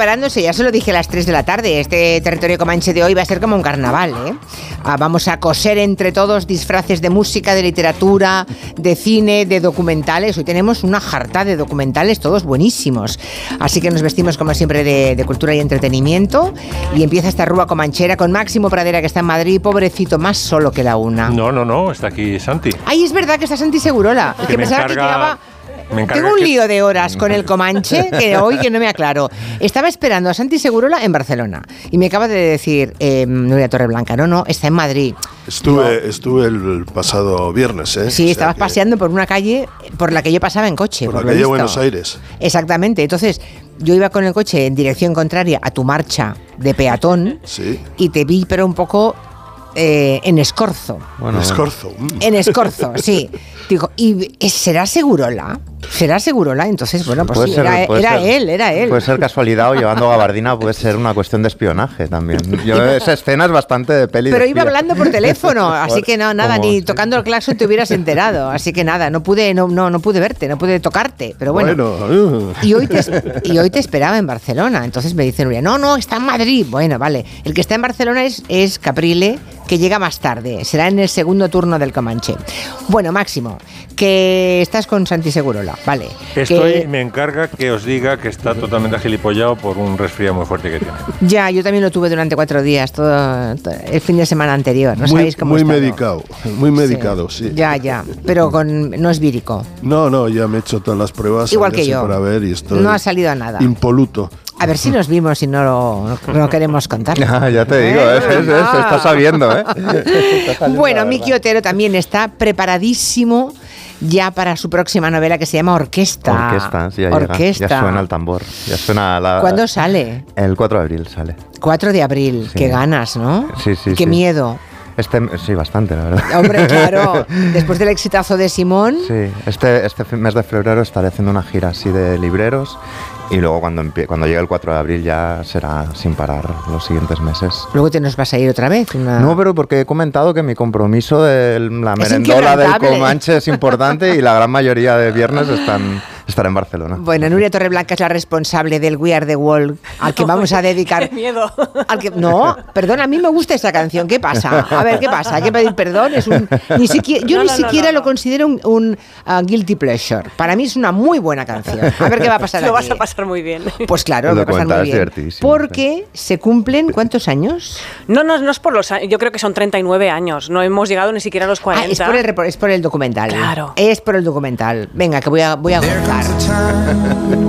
Preparándose, ya se lo dije a las 3 de la tarde. Este territorio comanche de hoy va a ser como un carnaval, ¿eh? Ah, vamos a coser entre todos disfraces de música, de literatura, de cine, de documentales. Hoy tenemos una jarta de documentales, todos buenísimos. Así que nos vestimos como siempre de, de cultura y entretenimiento. Y empieza esta rúa comanchera con Máximo Pradera, que está en Madrid, pobrecito, más solo que la una. No, no, no, está aquí Santi. Ay, es verdad que está Santi Segurola. Que que me pensaba que encarga- quedaba... me Tengo un que- lío de horas con el Comanche que hoy que no me aclaro. Estaba esperando a Santi Segurola en Barcelona y me acaba de decir eh, Nuria Torreblanca, no, no, está en Madrid. Estuve, estuve el pasado viernes, ¿eh? Sí, O sea estabas que- paseando por una calle por la que yo pasaba en coche. Por la lo calle visto. Buenos Aires. Exactamente. Entonces, yo iba con el coche en dirección contraria a tu marcha de peatón Sí. y te vi, pero un poco eh, en escorzo. Bueno, Escorzo. mm. En escorzo, sí. Digo, ¿y será Segurola? ¿Será Segurola? Entonces, bueno, pues sí, ser- era, ser- él, era él. Puede ser casualidad o llevando gabardina puede ser una cuestión de espionaje también. Yo esa escena es bastante de peli. de Pero iba hablando por teléfono, así que no, nada, ni tocando el claxon te hubieras enterado. Así que nada, no pude, no, no, no pude verte, no pude tocarte. Pero bueno. uh, Y hoy, te, y hoy te esperaba en Barcelona. Entonces me dice Nuria, no, no, está en Madrid. Bueno, vale. El que está en Barcelona es, es Caprile, que llega más tarde. Será en el segundo turno del Comanche. Bueno, Máximo, que estás con Santi Segurola, vale. Estoy, Que- me encarga que os diga que está totalmente agilipollado por un resfriado muy fuerte que tiene. Ya, yo también lo tuve durante cuatro días, todo, todo el fin de semana anterior. No muy sabéis cómo muy estado. medicado. Muy medicado, sí. Ya, ya. Pero con, no es vírico. No, no, ya me he hecho todas las pruebas. Igual que yo. Por haber y estoy No ha salido a nada. Impoluto. A ver si nos vimos y no lo no queremos contar. Ah, ya te digo, Eh, es, es, es, ah. está sabiendo, ¿eh? Está Bueno, Miki verdad. Otero también está preparadísimo ya para su próxima novela que se llama Orquesta. Orquesta, sí, ya, llega. Orquesta. ya suena el tambor. Ya suena la. ¿Cuándo sale? El 4 de abril sale. 4 de abril. Sí. Qué ganas, ¿no? Sí, sí, Qué sí. miedo. Este, sí, bastante, la verdad. Hombre, claro. Después del exitazo de Simón. Sí, este, este mes de febrero estaré haciendo una gira así de libreros y luego cuando, cuando llegue el 4 de abril ya será sin parar los siguientes meses. Luego te nos vas a ir otra vez. una- No, pero porque he comentado que mi compromiso de la merendola del. Comanche es importante y la gran mayoría de viernes están, estaré en Barcelona. Bueno, Nuria Torreblanca es la responsable del We Are the World, al que vamos a dedicar. Qué miedo. Al que, no, perdón, a mí me gusta esta canción. ¿Qué pasa? A ver, ¿qué pasa? Hay que pedir perdón. Es un, ni siquiera, yo No, ni no, siquiera no, lo considero un, un, uh, guilty pleasure. Para mí es una muy buena canción. A ver qué va a pasar Lo aquí. vas a pasar muy bien. Pues claro, lo va a pasar muy bien. Porque se cumplen ¿cuántos años? No, no, no es por los años. Yo creo que son 39 años. No hemos llegado ni siquiera a los Ah, 40. es por, el, es por el documental. Claro. Es por el documental. Venga, que voy a, voy a There gozar. comes a time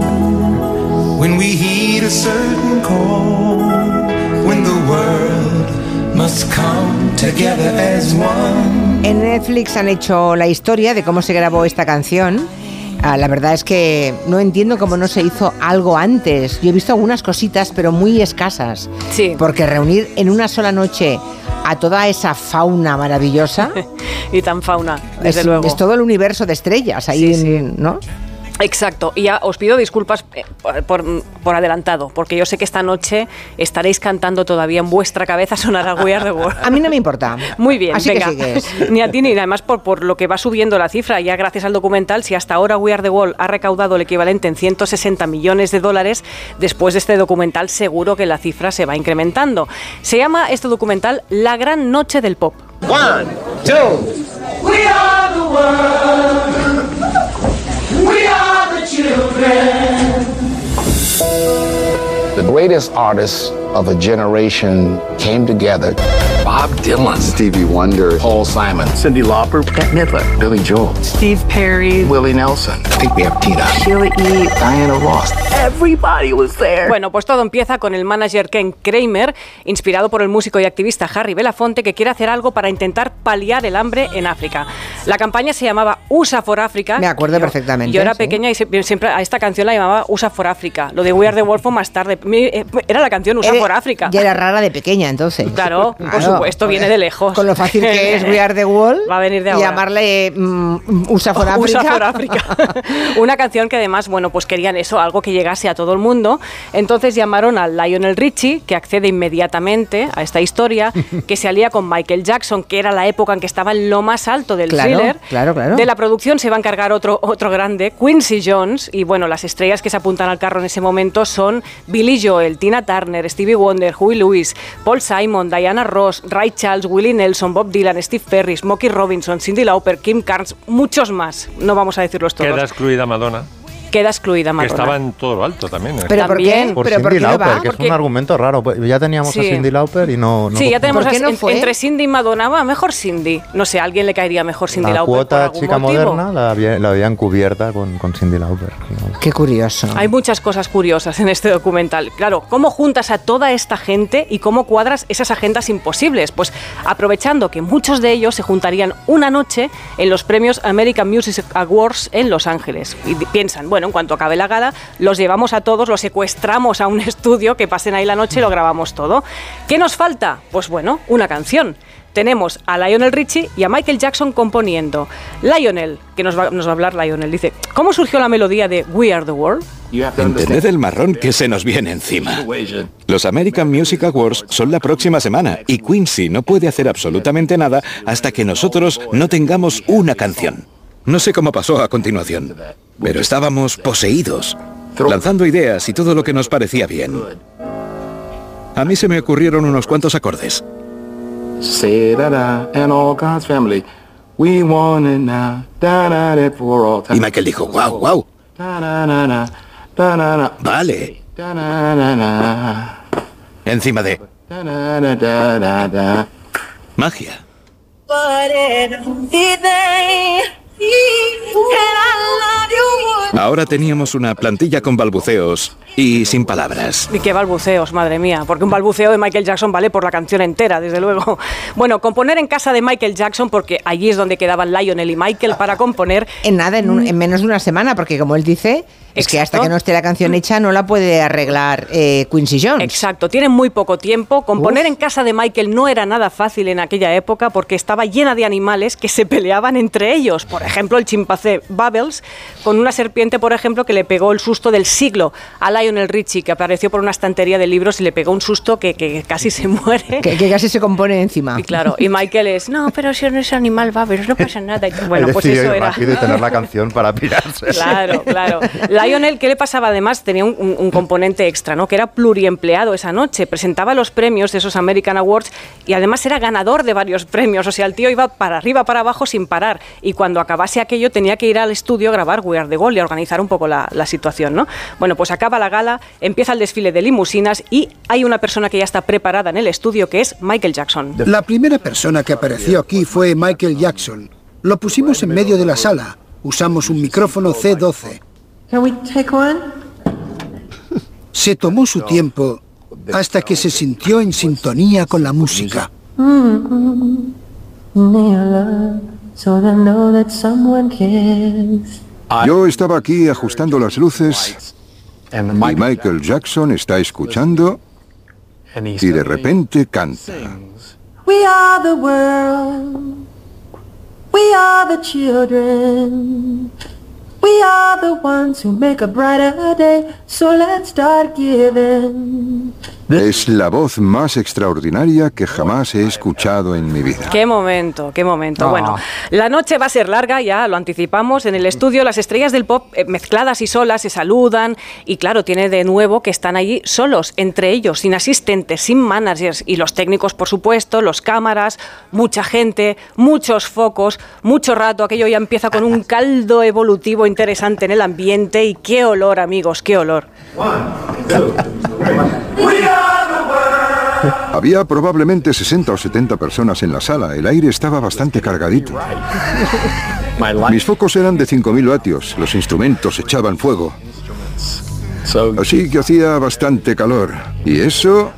when we heed a certain call, when the world must come together as one. En Netflix han hecho la historia de cómo se grabó esta canción. Ah, la verdad es que no entiendo cómo no se hizo algo antes. Yo he visto algunas cositas, pero muy escasas. Sí. Porque reunir en una sola noche a toda esa fauna maravillosa Y tan fauna, desde es, luego. es todo el universo de estrellas ahí, Sí, sí. en- ¿no? Exacto, y ya os pido disculpas eh, por, por adelantado, porque yo sé que esta noche estaréis cantando todavía en vuestra cabeza sonará We Are the World. A mí no me importa. Muy bien, Así venga. que sigues. Ni a ti ni además por, por lo que va subiendo la cifra, ya gracias al documental, si hasta ahora We Are the Wall ha recaudado el equivalente en 160 millones de dólares, después de este documental seguro que la cifra se va incrementando. Se llama este documental La Gran Noche del Pop. We are the world. Children. The greatest artists of a generation came together. Bob Dylan, Stevie Wonder, Paul Simon, Cindy Lauper, Bette Midler, Billy Joel, Steve Perry, Willie Nelson. I think we have Tina, Sheila E. Diana Ross. Everybody was there. Bueno, pues todo empieza con el manager Ken Kramer, inspirado por el músico y activista Harry Belafonte, que quiere hacer algo para intentar paliar el hambre en África. La campaña se llamaba USA for Africa. Me acuerdo Yo- perfectamente, Yo era sí. pequeña y siempre a esta canción la llamaba USA for Africa. Lo de We Are the World fue más tarde. Eh, Era la canción USA Era- for Africa. Ya era rara de pequeña entonces. Claro, por Claro. Supuesto. esto viene de lejos. Con lo fácil que es We Are the Wall. Va a venir de y ahora. llamarle mm, USA for Africa. USA for Africa. Una canción que además, bueno, pues querían eso, algo que llegase a todo el mundo. Entonces llamaron a Lionel Richie, que accede inmediatamente a esta historia, que se alía con Michael Jackson, que era la época en que estaba en lo más alto del Claro, thriller. claro, claro. De la producción se va a encargar otro, otro grande, Quincy Jones, y bueno, las estrellas que se apuntan al carro en ese momento son Billy Joel, Tina Turner, Stevie Wonder, Huey Lewis, Paul Simon, Diana Ross, Ray Charles, Willie Nelson, Bob Dylan, Steve Perry, Smokey Robinson, Cindy Lauper, Kim Carnes, muchos más. No vamos a decirlos todos. Queda excluida Madonna, Queda excluida que Madonna. estaba en todo lo alto también. ¿eh? Pero ¿por qué? También. Por ¿Pero por Cindy qué Lauper, va? que Porque- es un argumento raro. Pues Ya teníamos Sí. a Cindy Lauper y no... no Sí, ya tenemos ¿Por qué a- no en- fue? entre Cindy y Madonna, va, mejor Cindy. No sé, a alguien le caería mejor Cindy la Lauper por cuota algún chica motivo. moderna la, había- la habían cubierta con, con Cindy Lauper. ¿no? Qué curioso. Hay muchas cosas curiosas en este documental. Claro, ¿cómo juntas a toda esta gente y cómo cuadras esas agendas imposibles? Pues aprovechando que muchos de ellos se juntarían una noche en los premios American Music Awards en Los Ángeles. Y piensan, bueno, en cuanto acabe la gala, los llevamos a todos, los secuestramos a un estudio, que pasen ahí la noche y lo grabamos todo. ¿Qué nos falta? Pues bueno, una canción. Tenemos a Lionel Richie y a Michael Jackson componiendo. Lionel, que nos va, nos va a hablar Lionel, dice, ¿cómo surgió la melodía de We Are the World? Entended el marrón que se nos viene encima. Los American Music Awards son la próxima semana y Quincy no puede hacer absolutamente nada hasta que nosotros no tengamos una canción. No sé cómo pasó a continuación, pero estábamos poseídos, lanzando ideas y todo lo que nos parecía bien. A mí se me ocurrieron unos cuantos acordes. Y Michael dijo, wow, wow, vale. Encima de magia. Ahora teníamos una plantilla con balbuceos y sin palabras. Y qué balbuceos, madre mía, porque un balbuceo de Michael Jackson vale por la canción entera, desde luego. Bueno, componer en casa de Michael Jackson, porque allí es donde quedaban Lionel y Michael para componer. En nada, en, un- en menos de una semana, porque como él dice, es que hasta que no esté la canción hecha no la puede arreglar eh, Quincy Jones. Exacto, tienen muy poco tiempo. Componer en casa de Michael no era nada fácil en aquella época porque estaba llena de animales que se peleaban entre ellos. Por ejemplo, el chimpancé Bubbles con una serpiente, por ejemplo, que le pegó el susto del siglo a Lionel Richie, que apareció por una estantería de libros y le pegó un susto que, que casi se muere. Que, que casi se compone encima. Y claro, y Michael es, no, pero si no es animal, Bubbles, no pasa nada. Y Bueno, pues eso era. y tener la canción para pirarse. Claro, claro. Lionel, ¿qué le pasaba? Además, tenía un, componente extra, ¿no? Que era pluriempleado esa noche. Presentaba los premios de esos American Awards y además era ganador de varios premios. O sea, el tío iba para arriba, para abajo sin parar. Y cuando acabase aquello tenía que ir al estudio a grabar We Are the y a organizar un poco la situación, ¿no? Bueno, pues acaba la gala, empieza el desfile de limusinas y hay una persona que ya está preparada en el estudio que es Michael Jackson. La primera persona que apareció aquí fue Michael Jackson. Lo pusimos en medio de la sala. Usamos un micrófono C12. Can we take one? Se tomó su tiempo hasta que se sintió en sintonía con la música. That someone cares. Yo estaba aquí ajustando las luces y Michael Jackson está escuchando y de repente canta. We are the world. We are the children. We are the ones who make a brighter day. So let's start giving. Es la voz más extraordinaria que jamás he escuchado en mi vida. Qué momento, qué momento. Ah. Bueno, la noche va a ser larga, ya lo anticipamos. En el estudio las estrellas del pop eh, mezcladas y solas se saludan y claro, tiene de nuevo que están allí solos, entre ellos, sin asistentes, sin managers y los técnicos, por supuesto, los cámaras, mucha gente, muchos focos, mucho rato. Aquello ya empieza con un caldo evolutivo interesante en el ambiente y qué olor, amigos, qué olor. Había probablemente 60 o 70 personas en la sala. El aire estaba bastante cargadito. Mis focos eran de 5.000 vatios. Los instrumentos echaban fuego. Así que hacía bastante calor. Y eso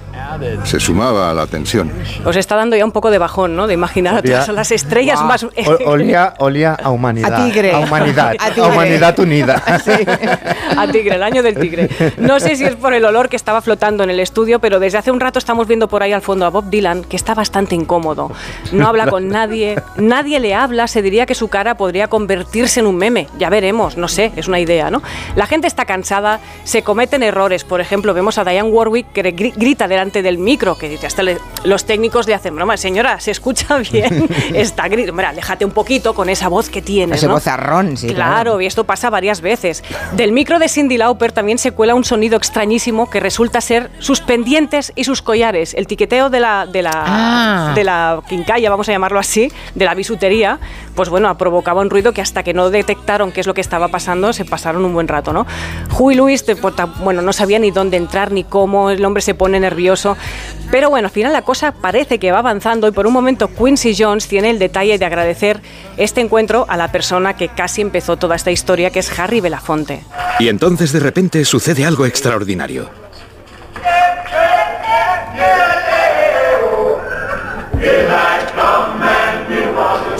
se sumaba a la tensión. Os está dando ya un poco de bajón, ¿no? De imaginar a todas las estrellas más... Olía, olía a humanidad. A tigre. A humanidad. A A, tigre. humanidad unida. a tigre, el año del tigre. No sé si es por el olor que estaba flotando en el estudio, pero desde hace un rato estamos viendo por ahí al fondo a Bob Dylan, que está bastante incómodo. No habla con nadie, nadie le habla, se diría que su cara podría convertirse en un meme. Ya veremos, no sé, es una idea, ¿no? La gente está cansada, se cometen errores. Por ejemplo, vemos a Diane Warwick que gri- grita delante del micro, que dice, hasta le- los técnicos le hacen broma. Señora, se escucha bien, está gritando. Hombre, aléjate un poquito con esa voz que tienes, Ese ¿no? vozarrón, sí. Claro, y esto pasa varias veces. Del micro de Cindy Lauper también se cuela un sonido extrañísimo que resulta ser sus pendientes y sus collares. El tiqueteo de la, de la, Ah. de la quincalla, vamos a llamarlo así, de la bisutería, pues bueno, provocaba un ruido que hasta que no detectaron qué es lo que estaba pasando, se pasaron un buen rato, ¿no? Te- pues, ta- bueno, no sabía ni dónde entrar ni cómo, el hombre se pone nervioso. Pero bueno, al final la cosa parece que va avanzando y por un momento Quincy Jones tiene el detalle de agradecer este encuentro a la persona que casi empezó toda esta historia, que es Harry Belafonte. Y entonces de repente sucede algo extraordinario.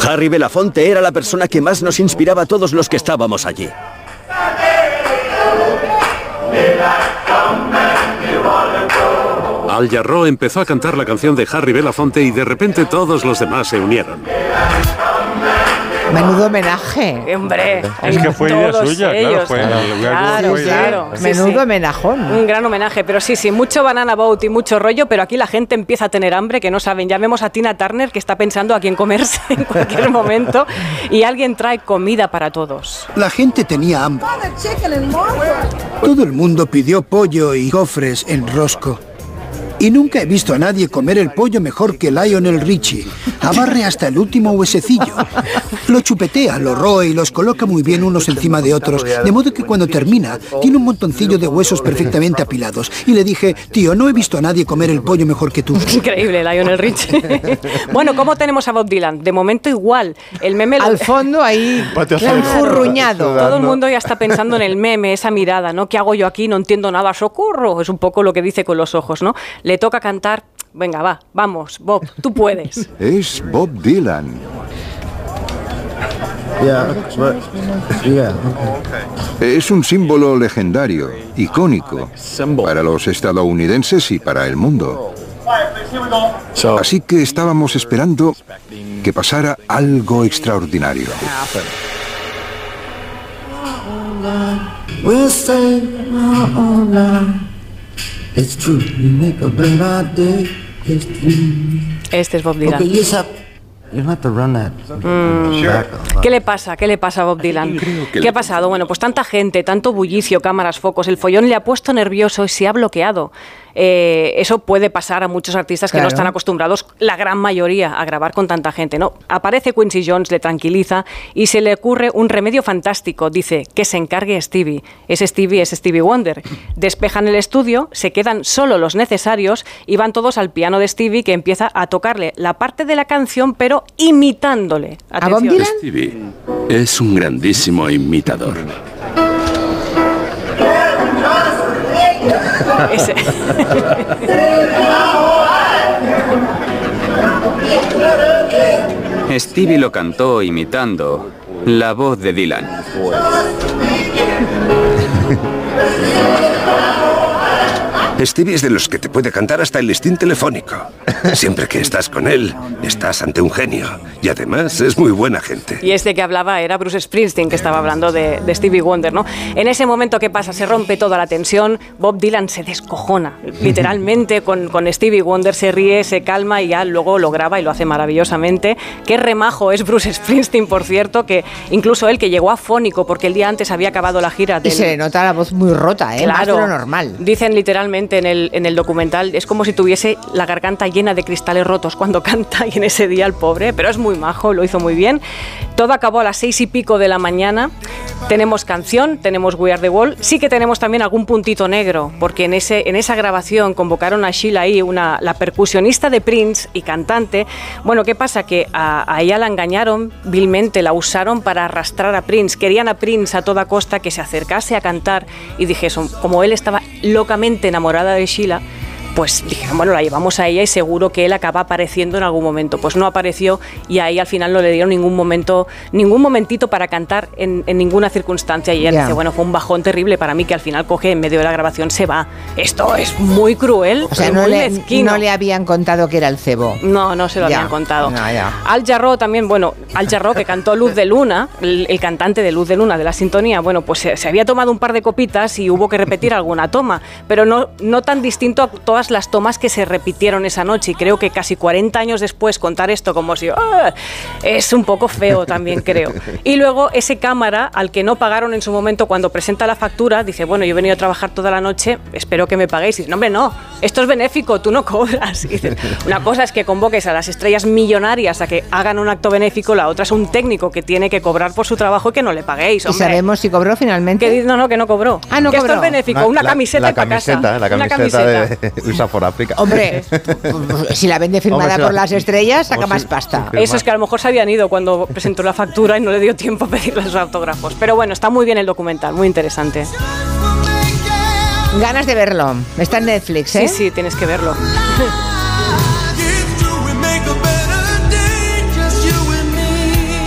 Harry Belafonte era la persona que más nos inspiraba a todos los que estábamos allí. Al Jarreau empezó a cantar la canción de Harry Belafonte y de repente todos los demás se unieron. Menudo homenaje. Hombre, Es que fue idea suya, claro, fue Claro, fue idea. claro. sí, Menudo sí. homenajón. Un gran homenaje, pero sí, sí, mucho banana boat y mucho rollo, pero aquí la gente empieza a tener hambre, que no saben. Ya vemos a Tina Turner que está pensando a quién comerse en cualquier momento y alguien trae comida para todos. La gente tenía hambre. Todo el mundo pidió pollo y gofres en rosco. Y nunca he visto a nadie comer el pollo mejor que Lionel Richie. Abarre hasta el último huesecillo. Lo chupetea, lo roe y los coloca muy bien unos encima de otros, de modo que cuando termina tiene un montoncillo de huesos perfectamente apilados. Y le dije, tío, no he visto a nadie comer el pollo mejor que tú. Increíble, Lionel Richie. bueno, ¿cómo tenemos a Bob Dylan? De momento igual. El meme lo- Al fondo ahí, enfurruñado. Todo el mundo ya está pensando en el meme, esa mirada, ¿no? ¿Qué hago yo aquí? No entiendo nada, socorro. Es un poco lo que dice con los ojos, ¿no? Le toca cantar. Venga, va, vamos, Bob, tú puedes. Es Bob Dylan. Es un símbolo legendario, icónico, para los estadounidenses y para el mundo. Así que estábamos esperando que pasara algo extraordinario. We'll say, oh, oh, Lord, it's true. You make a better day. It's true. Este es Bob Dylan. Okay, you just have, you don't have to run that Mm. ¿Qué le pasa? ¿Qué le pasa a Bob Dylan? ¿Qué ha pasado? Bueno, pues tanta gente, tanto bullicio, cámaras, focos, el follón le ha puesto nervioso y se ha bloqueado. Eh, eso puede pasar a muchos artistas que no están acostumbrados, la gran mayoría, a grabar con tanta gente. ¿no? Aparece Quincy Jones, le tranquiliza y se le ocurre un remedio fantástico. Dice que se encargue Stevie. Ese Stevie es Stevie Wonder. Despejan el estudio, se quedan solo los necesarios y van todos al piano de Stevie que empieza a tocarle la parte de la canción pero imitándole. Atención. Stevie es un grandísimo imitador. Stevie lo cantó imitando la voz de Dylan. Stevie es de los que te puede cantar hasta el listín telefónico. Siempre que estás con él, estás ante un genio. Y además es muy buena gente. Y este que hablaba era Bruce Springsteen, que estaba hablando de, de Stevie Wonder, ¿no? En ese momento, ¿qué pasa? Se rompe toda la tensión, Bob Dylan se descojona, literalmente, con, con Stevie Wonder se ríe, se calma y ya luego lo graba y lo hace maravillosamente. Qué remajo es Bruce Springsteen, por cierto, que incluso él, que llegó afónico porque el día antes había acabado la gira Y del... se le nota la voz muy rota, ¿eh? Más de lo normal. Dicen literalmente en el, en el documental, es como si tuviese la garganta llena de cristales rotos cuando canta y en ese día el pobre, pero es muy majo, lo hizo muy bien. Todo acabó a las seis y pico de la mañana. Tenemos canción, tenemos We Are the Wall. Sí que tenemos también algún puntito negro, porque en, ese, en esa grabación convocaron a Sheila ahí, una, la percusionista de Prince y cantante. Bueno, ¿qué pasa? Que a, a ella la engañaron vilmente, la usaron para arrastrar a Prince. Querían a Prince a toda costa que se acercase a cantar y dije como él estaba locamente enamorada de Sheila, pues dijeron, bueno, la llevamos a ella y seguro que él acaba apareciendo en algún momento. Pues no apareció y ahí al final no le dieron ningún momento, ningún momentito para cantar en, en ninguna circunstancia. Y ella dice, bueno, fue un bajón terrible para mí que al final coge en medio de la grabación, se va. Esto es muy cruel, O sea, muy no le, mezquino. no le habían contado que era el cebo. No, no se lo Ya. habían contado. No. Al Jarro también, bueno, Al Jarro que cantó Luz de Luna, el, el cantante de Luz de Luna de la sintonía, bueno, pues se, se había tomado un par de copitas y hubo que repetir alguna toma, pero no, no tan distinto a todas las tomas que se repitieron esa noche. Y creo que casi 40 años después contar esto como si "Ah", es un poco feo también, creo. Y luego ese cámara al que no pagaron en su momento cuando presenta la factura, dice, bueno, yo he venido a trabajar toda la noche, espero que me paguéis. Y dice, no, hombre, no, esto es benéfico, tú no cobras. Y dices, una cosa es que convoques a las estrellas millonarias a que hagan un acto benéfico, la otra es un técnico que tiene que cobrar por su trabajo y que no le paguéis. ¿Y Hombre. sabemos si cobró finalmente? Que no, no, que no cobró. Ah, no que esto cobró. es benéfico, una, camiseta la para casa. camiseta, La Una camiseta, camiseta. de USA for Africa. Hombre, si la vende firmada Hombre, si la- por las estrellas, saca más pasta. Eso es que a lo mejor se habían ido cuando presentó la factura y no le dio tiempo a pedirle sus autógrafos. Pero bueno, está muy bien el documental, muy interesante. Ganas de verlo. Está en Netflix, ¿eh? Sí, sí, tienes que verlo.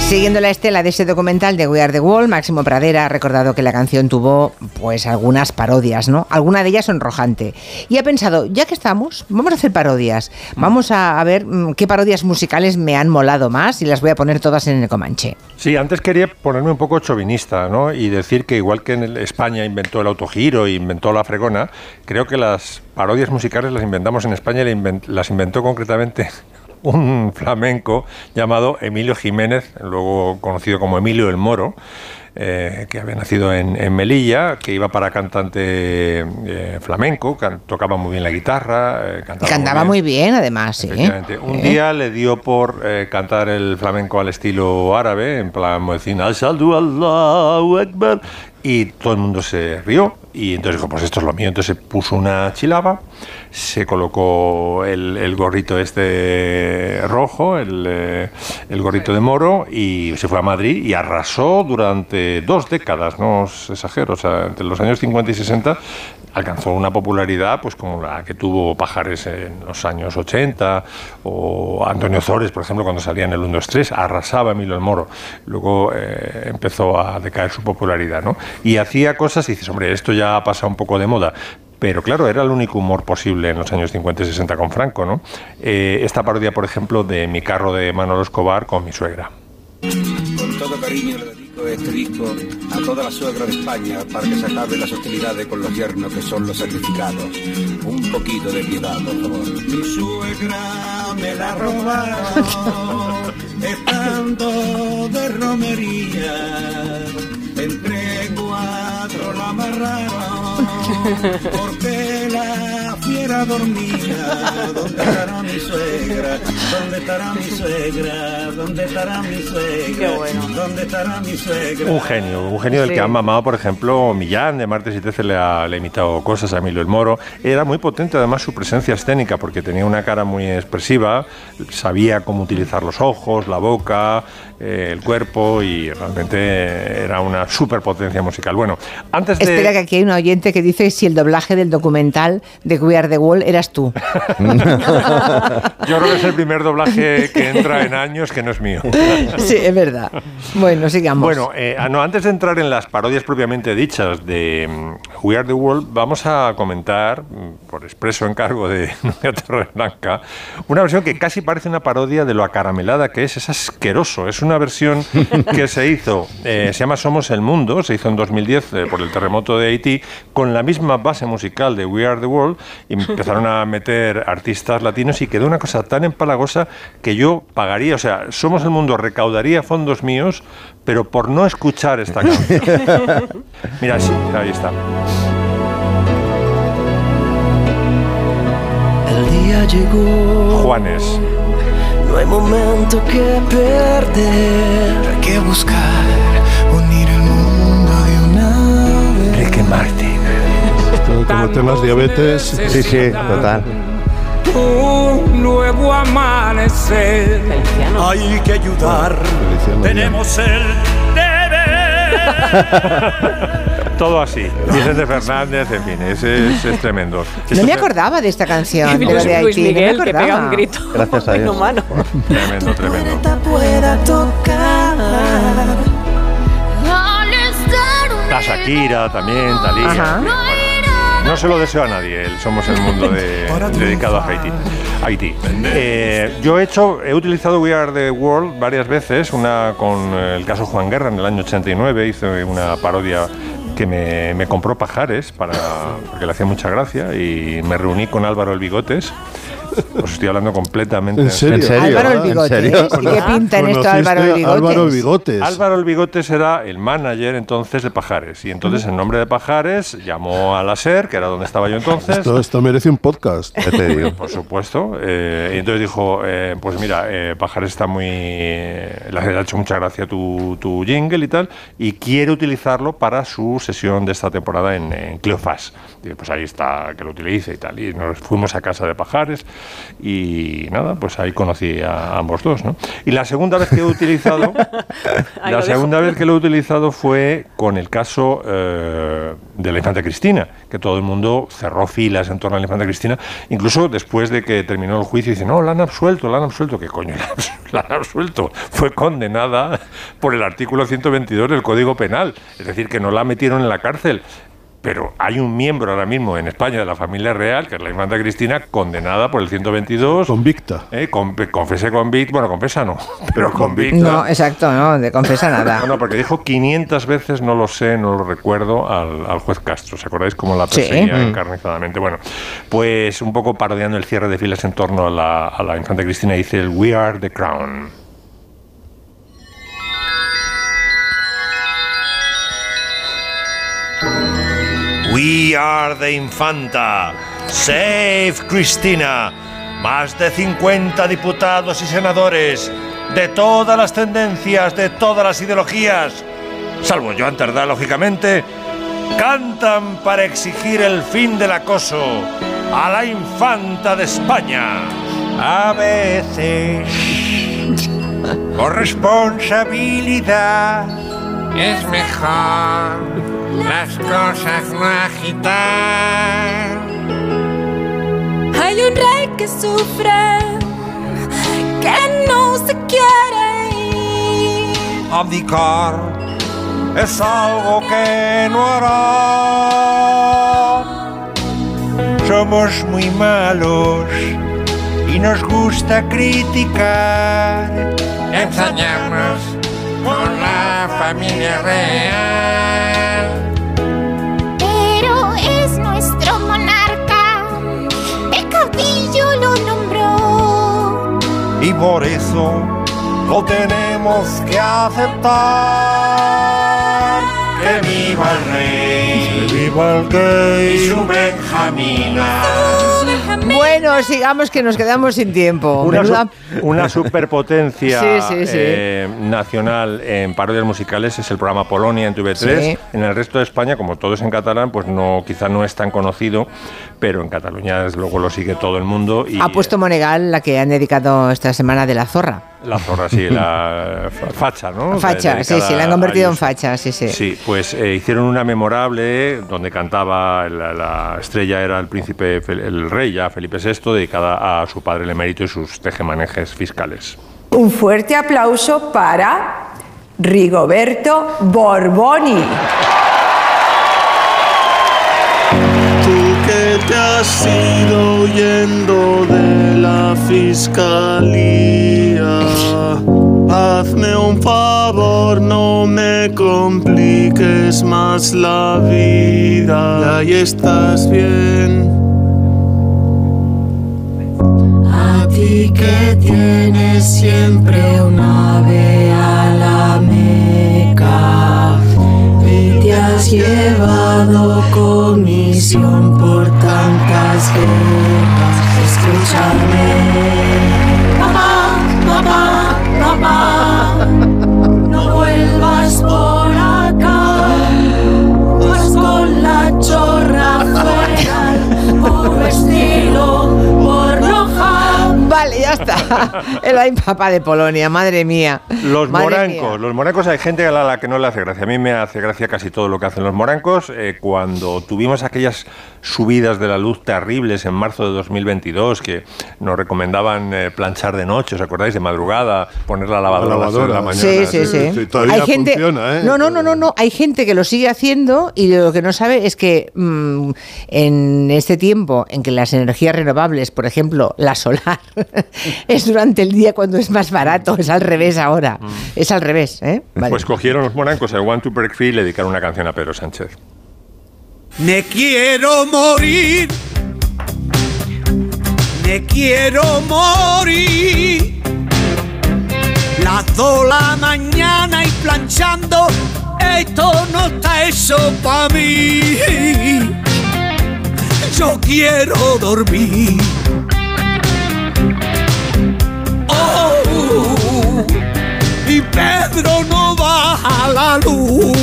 Siguiendo la estela de ese documental de We Are the Wall, Máximo Pradera ha recordado que la canción tuvo pues algunas parodias, ¿no? Alguna de ellas sonrojante. Y ha pensado, ya que estamos, vamos a hacer parodias. Vamos a, ver mm, qué parodias musicales me han molado más y las voy a poner todas en el Comanche. Sí, antes quería ponerme un poco chauvinista, ¿no? Y decir que igual que en España inventó el autogiro y inventó la fregona, creo que las parodias musicales las inventamos en España y las inventó concretamente un flamenco llamado Emilio Jiménez, luego conocido como Emilio el Moro, eh, que había nacido en, en Melilla, que iba para cantante eh, flamenco, can- tocaba muy bien la guitarra, eh, cantaba, Cantaba muy bien, además, sí. Un día le dio por cantar el flamenco al estilo árabe, en plan muezzin, "Ashhadu Allahu Akbar", y todo el mundo se rió. Y entonces dijo, pues esto es lo mío. Entonces se puso una chilaba, se colocó el, gorrito este rojo, el, eh, el gorrito de moro, y se fue a Madrid y arrasó durante dos décadas, no os exagero, o sea, entre los años 50 y 60 alcanzó una popularidad pues como la que tuvo Pajares en los años 80 o Antonio Zores, por ejemplo, cuando salía en el 1, 2, 3, arrasaba Emilio el Moro. Luego eh, empezó a decaer su popularidad, ¿no? Y hacía cosas y dices, hombre, esto ya ha pasado un poco de moda. Pero claro, era el único humor posible en los años 50 y 60 con Franco, ¿no? Eh, esta parodia, por ejemplo, de Mi carro de Manolo Escobar con mi suegra. Con todo cariño este disco a toda la suegra de España para que se acaben las hostilidades con los yernos que son los sacrificados. Un poquito de piedad, por favor. Mi suegra me la robaron estando de romería. Entre cuatro la amarraron porque la fiera dormía. ¿Dónde estará mi suegra? ¿Dónde estará mi suegra? ¿Dónde estará mi suegra? ¿Dónde estará mi suegra? Un genio, un genio del Sí. que han mamado, por ejemplo, Millán de Martes y Trece le ha, le ha imitado cosas a Emilio el Moro. Era muy potente además su presencia escénica porque tenía una cara muy expresiva, sabía cómo utilizar los ojos, la boca, eh, el cuerpo y realmente era una superpotencia musical. Bueno, antes de... Espera que aquí hay un oyente que dice si el doblaje del documental de We Are the Wall eras tú. Yo creo que es el primer doblaje que entra en años que no es mío. sí, es verdad. Bueno, sigamos. Bueno, eh, ah, no, antes de entrar en las parodias propiamente dichas de mm, We Are the World, vamos a comentar, mm, por expreso encargo de Nuria Torreblanca, una versión que casi parece una parodia de lo acaramelada que es. Es asqueroso. Es una versión que se hizo, eh, se llama Somos el Mundo, se hizo en 2010 eh, por el terremoto de Haití, con la misma base musical de We Are the World, y empezaron a meter artistas latinos y quedó una cosa tan empalagosa que yo pagaría, o sea, Somos el Mundo recaudaría fondos míos, pero por no escuchar esta canción. Mira, sí, ahí está. El día llegó. Juanes. No hay momento que perder. Hay que buscar unir el mundo de una vez. Ricky Martin. Como temas diabetes. Sí, sí, total. Un nuevo amanecer. Hay que ayudar. Tenemos el Todo así. Vicente Fernández, en fin, es, es, es tremendo. No me acordaba de esta canción. de de Luis Haití, no me Miguel, que pega un grito. Gracias a Dios. Humano. Tremendo, tremendo. La Shakira también, Talía. No se lo deseo a nadie, el somos el mundo de- dedicado a Haití. Haití. Eh, yo he hecho, he utilizado We Are the World varias veces, una con el caso Juan Guerra en el año 89, hice una parodia que me, me compró Pajares para, porque le hacía mucha gracia y me reuní con Álvaro el Bigotes. Os estoy hablando completamente ¿En serio? ¿En serio? Álvaro el ¿En Bigotes. serio? ¿Y qué pinta en esto ¿Conociste Álvaro el Bigotes? Álvaro el Bigotes. Álvaro el Bigotes era el manager entonces de Pajares y entonces en nombre de Pajares llamó a la SER, que era donde estaba yo entonces. Esto, esto merece un podcast. Ya te digo. Por supuesto. eh, y entonces dijo, eh, pues mira, eh, Pajares está muy... le ha hecho mucha gracia tu, tu jingle y tal, y quiere utilizarlo para su sesión de esta temporada en, en Cleofas. Pues ahí está, que lo utilice y tal. Y nos fuimos a casa de Pajares y nada, pues ahí conocí a ambos dos, ¿no? Y la segunda vez que he utilizado... La dejo. segunda vez que lo he utilizado fue con el caso eh, de la infanta Cristina, que todo el mundo cerró filas en torno a la infanta Cristina, incluso después de que terminó el juicio, dice, no, la han absuelto, la han absuelto, ¿qué coño la han absuelto? Fue condenada por el artículo 122 del Código Penal, es decir, que no la metieron en la cárcel. Pero hay un miembro ahora mismo en España de la familia real, que es la infanta Cristina, condenada por el 122. Convicta. Eh, con, confese convicta, bueno, confesa no, pero convicta. No, exacto, no, de confesa nada. No, no, porque dijo 500 veces, no lo sé, no lo recuerdo, al, al juez Castro. ¿Os acordáis cómo la Sí. perseguía Mm. encarnizadamente? Bueno, pues un poco parodiando el cierre de filas en torno a la, a la infanta Cristina, dice el We Are the Crown. We are the Infanta. Save Cristina. Más de 50 diputados y senadores de todas las tendencias, de todas las ideologías, salvo Joan Tardá, lógicamente, cantan para exigir el fin del acoso a la Infanta de España. A veces, por responsabilidad, es mejor las cosas no agitar. Hay un rey que sufre, que no se quiere ir. Abdicar es algo que no hará. Somos muy malos y nos gusta criticar, ensañarnos con la familia real. Pero es nuestro monarca, el caudillo lo nombró. y por eso lo tenemos que aceptar. Que viva el rey, que viva el rey y su Benjamina. Bueno, sigamos que nos quedamos sin tiempo. Una, Menuda- su- una superpotencia Sí, sí, sí. eh, nacional en parodias musicales es el programa Polonia en TV3. Sí. En el resto de España, como todo es en catalán, pues no, quizá no es tan conocido, pero en Cataluña desde luego lo sigue todo el mundo. Y Ha puesto Monegal la que han dedicado esta semana de la zorra. la zorra, sí, la fa- facha, ¿no? Facha, sí, sí, la han convertido en facha, sí, sí. Sí, pues eh, hicieron una memorable donde cantaba la, la estrella era el príncipe, el rey ya Felipe VI, dedicada a su padre el emérito y sus tejemanejes fiscales. Un fuerte aplauso para Rigoberto Borboni. Has ido huyendo de la fiscalía. Hazme un favor, no me compliques más la vida. Y ahí estás bien. A ti que tienes siempre un ave llevado comisión por tantas guerras. Escúchame, papá, papá, papá, no vuelvas por acá, vas con la chorra fuera, por roja. Vale, ya está. El ay papá de Polonia, madre mía. Los Madre morancos, mía. los morancos hay gente a la, la que no le hace gracia. A mí me hace gracia casi todo lo que hacen los morancos. Eh, cuando tuvimos aquellas subidas de la luz terribles en marzo de 2022 que nos recomendaban eh, planchar de noche, ¿os acordáis? De madrugada, poner la lavadora, a las de la mañana. Sí, sí, sí. todavía funciona, ¿eh? No, no, no, no, no. Hay gente que lo sigue haciendo y lo que no sabe es que mm, en este tiempo en que las energías renovables, por ejemplo, la solar, es durante el día cuando es más barato. Es al revés ahora. Es al revés, ¿eh? Vale. Pues cogieron los morancos el Want to Break Free y le dedicaron una canción a Pedro Sánchez. Me quiero morir. Me quiero morir. Las dos la mañana y planchando. Esto no está eso para mí. Yo quiero dormir. Oh, y Pedro no baja la luz.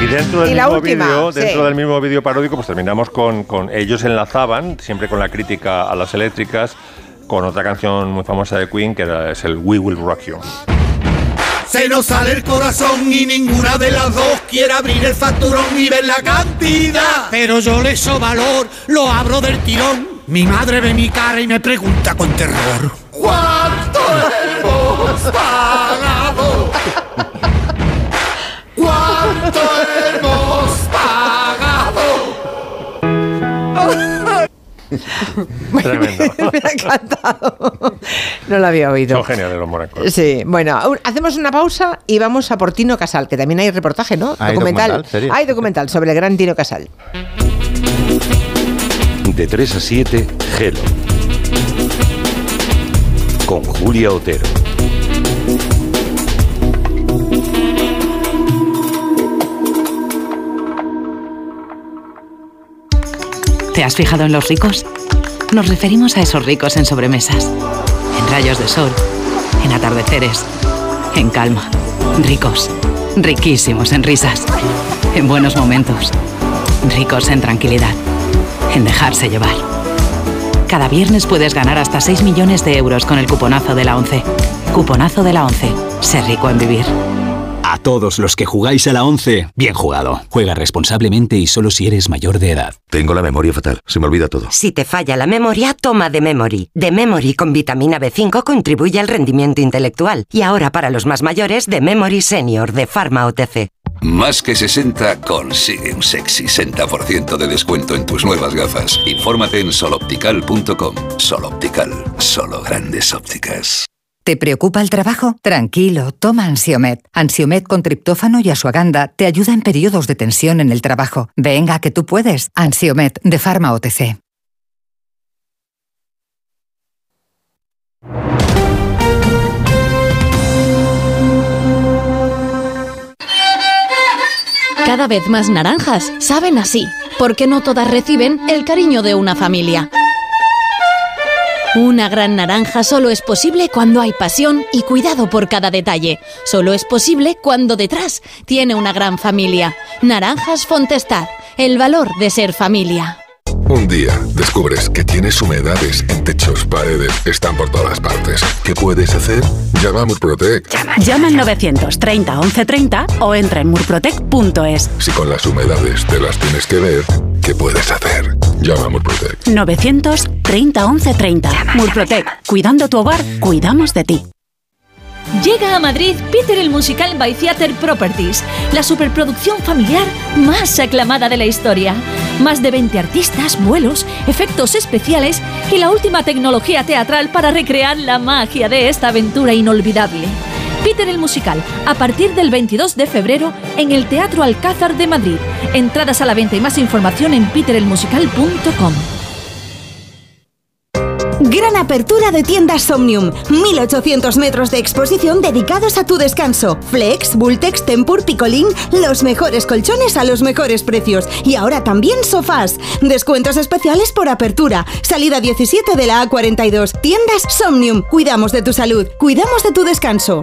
Y dentro del Y mismo vídeo, sí. dentro del mismo vídeo paródico, pues terminamos con, con ellos enlazaban, siempre con la crítica a las eléctricas, con otra canción muy famosa de Queen que era, es el We Will Rock You. Se nos sale el corazón y ninguna de las dos quiere abrir el facturón y ver la cantidad. Pero yo le echo valor, lo abro del tirón. Mi madre ve mi cara y me pregunta con terror. ¿Cuánto hemos pagado? ¿Cuánto hemos pagado? Tremendo. Me ha encantado. No lo había oído. Son geniales los morancos. Sí, bueno, hacemos una pausa y vamos a por Tino Casal, que también hay reportaje, ¿no? Hay documental, serie. Hay documental sobre el gran Tino Casal. De 3 a 7, Gelo. Con Julia Otero. ¿Te has fijado en los ricos? Nos referimos a esos ricos en sobremesas, en rayos de sol, en atardeceres, en calma. Ricos, riquísimos en risas, en buenos momentos, ricos en tranquilidad, en dejarse llevar. Cada viernes puedes ganar hasta 6 millones de euros con el cuponazo de la 11. Cuponazo de la 11. Ser rico en vivir. A todos los que jugáis a la 11, bien jugado. Juega responsablemente y solo si eres mayor de edad. Tengo la memoria fatal, se me olvida todo. Si te falla la memoria, toma de Memory. De Memory con vitamina B5 contribuye al rendimiento intelectual. Y ahora para los más mayores, de Memory Senior de Pharma OTC. Más que 60 consigue un sexy 60% de descuento en tus nuevas gafas. Infórmate en soloptical.com. Soloptical, solo grandes ópticas. ¿Te preocupa el trabajo? Tranquilo, toma Ansiomet. Ansiomet con triptófano y asuaganda te ayuda en periodos de tensión en el trabajo. Venga, que tú puedes. Ansiomet de Pharma OTC. Cada vez más naranjas saben así, porque no todas reciben el cariño de una familia. Una gran naranja solo es posible cuando hay pasión y cuidado por cada detalle. Solo es posible cuando detrás tiene una gran familia. Naranjas Fontestad, el valor de ser familia. Un día descubres que tienes humedades en techos, paredes, están por todas partes. ¿Qué puedes hacer? Llama a Murprotec. Llama al 930 1130 o entra en murprotec.es. Si con las humedades te las tienes que ver, ¿qué puedes hacer? Llama a Murprotec. 930 1130. Murprotec. Cuidando tu hogar, cuidamos de ti. Llega a Madrid Peter el Musical by Theater Properties, la superproducción familiar más aclamada de la historia. Más de 20 artistas, vuelos, efectos especiales y la última tecnología teatral para recrear la magia de esta aventura inolvidable. Peter el Musical, a partir del 22 de febrero en el Teatro Alcázar de Madrid. Entradas a la venta y más información en peterelmusical.com. Gran apertura de tiendas Somnium. 1800 metros de exposición dedicados a tu descanso. Flex, Bultex, Tempur, Picolín. Los mejores colchones a los mejores precios. Y ahora también sofás. Descuentos especiales por apertura. Salida 17 de la A42. Tiendas Somnium. Cuidamos de tu salud. Cuidamos de tu descanso.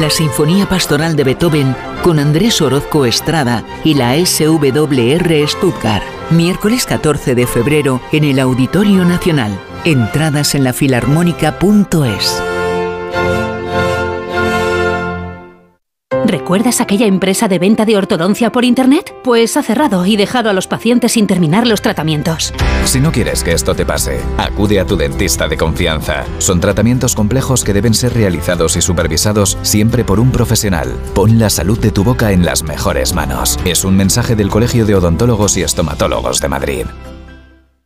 La Sinfonía Pastoral de Beethoven con Andrés Orozco Estrada y la SWR Stuttgart. Miércoles 14 de febrero en el Auditorio Nacional. Entradas en la filarmónica.es. ¿Recuerdas aquella empresa de venta de ortodoncia por Internet? Pues ha cerrado y dejado a los pacientes sin terminar los tratamientos. Si no quieres que esto te pase, acude a tu dentista de confianza. Son tratamientos complejos que deben ser realizados y supervisados siempre por un profesional. Pon la salud de tu boca en las mejores manos. Es un mensaje del Colegio de Odontólogos y Estomatólogos de Madrid.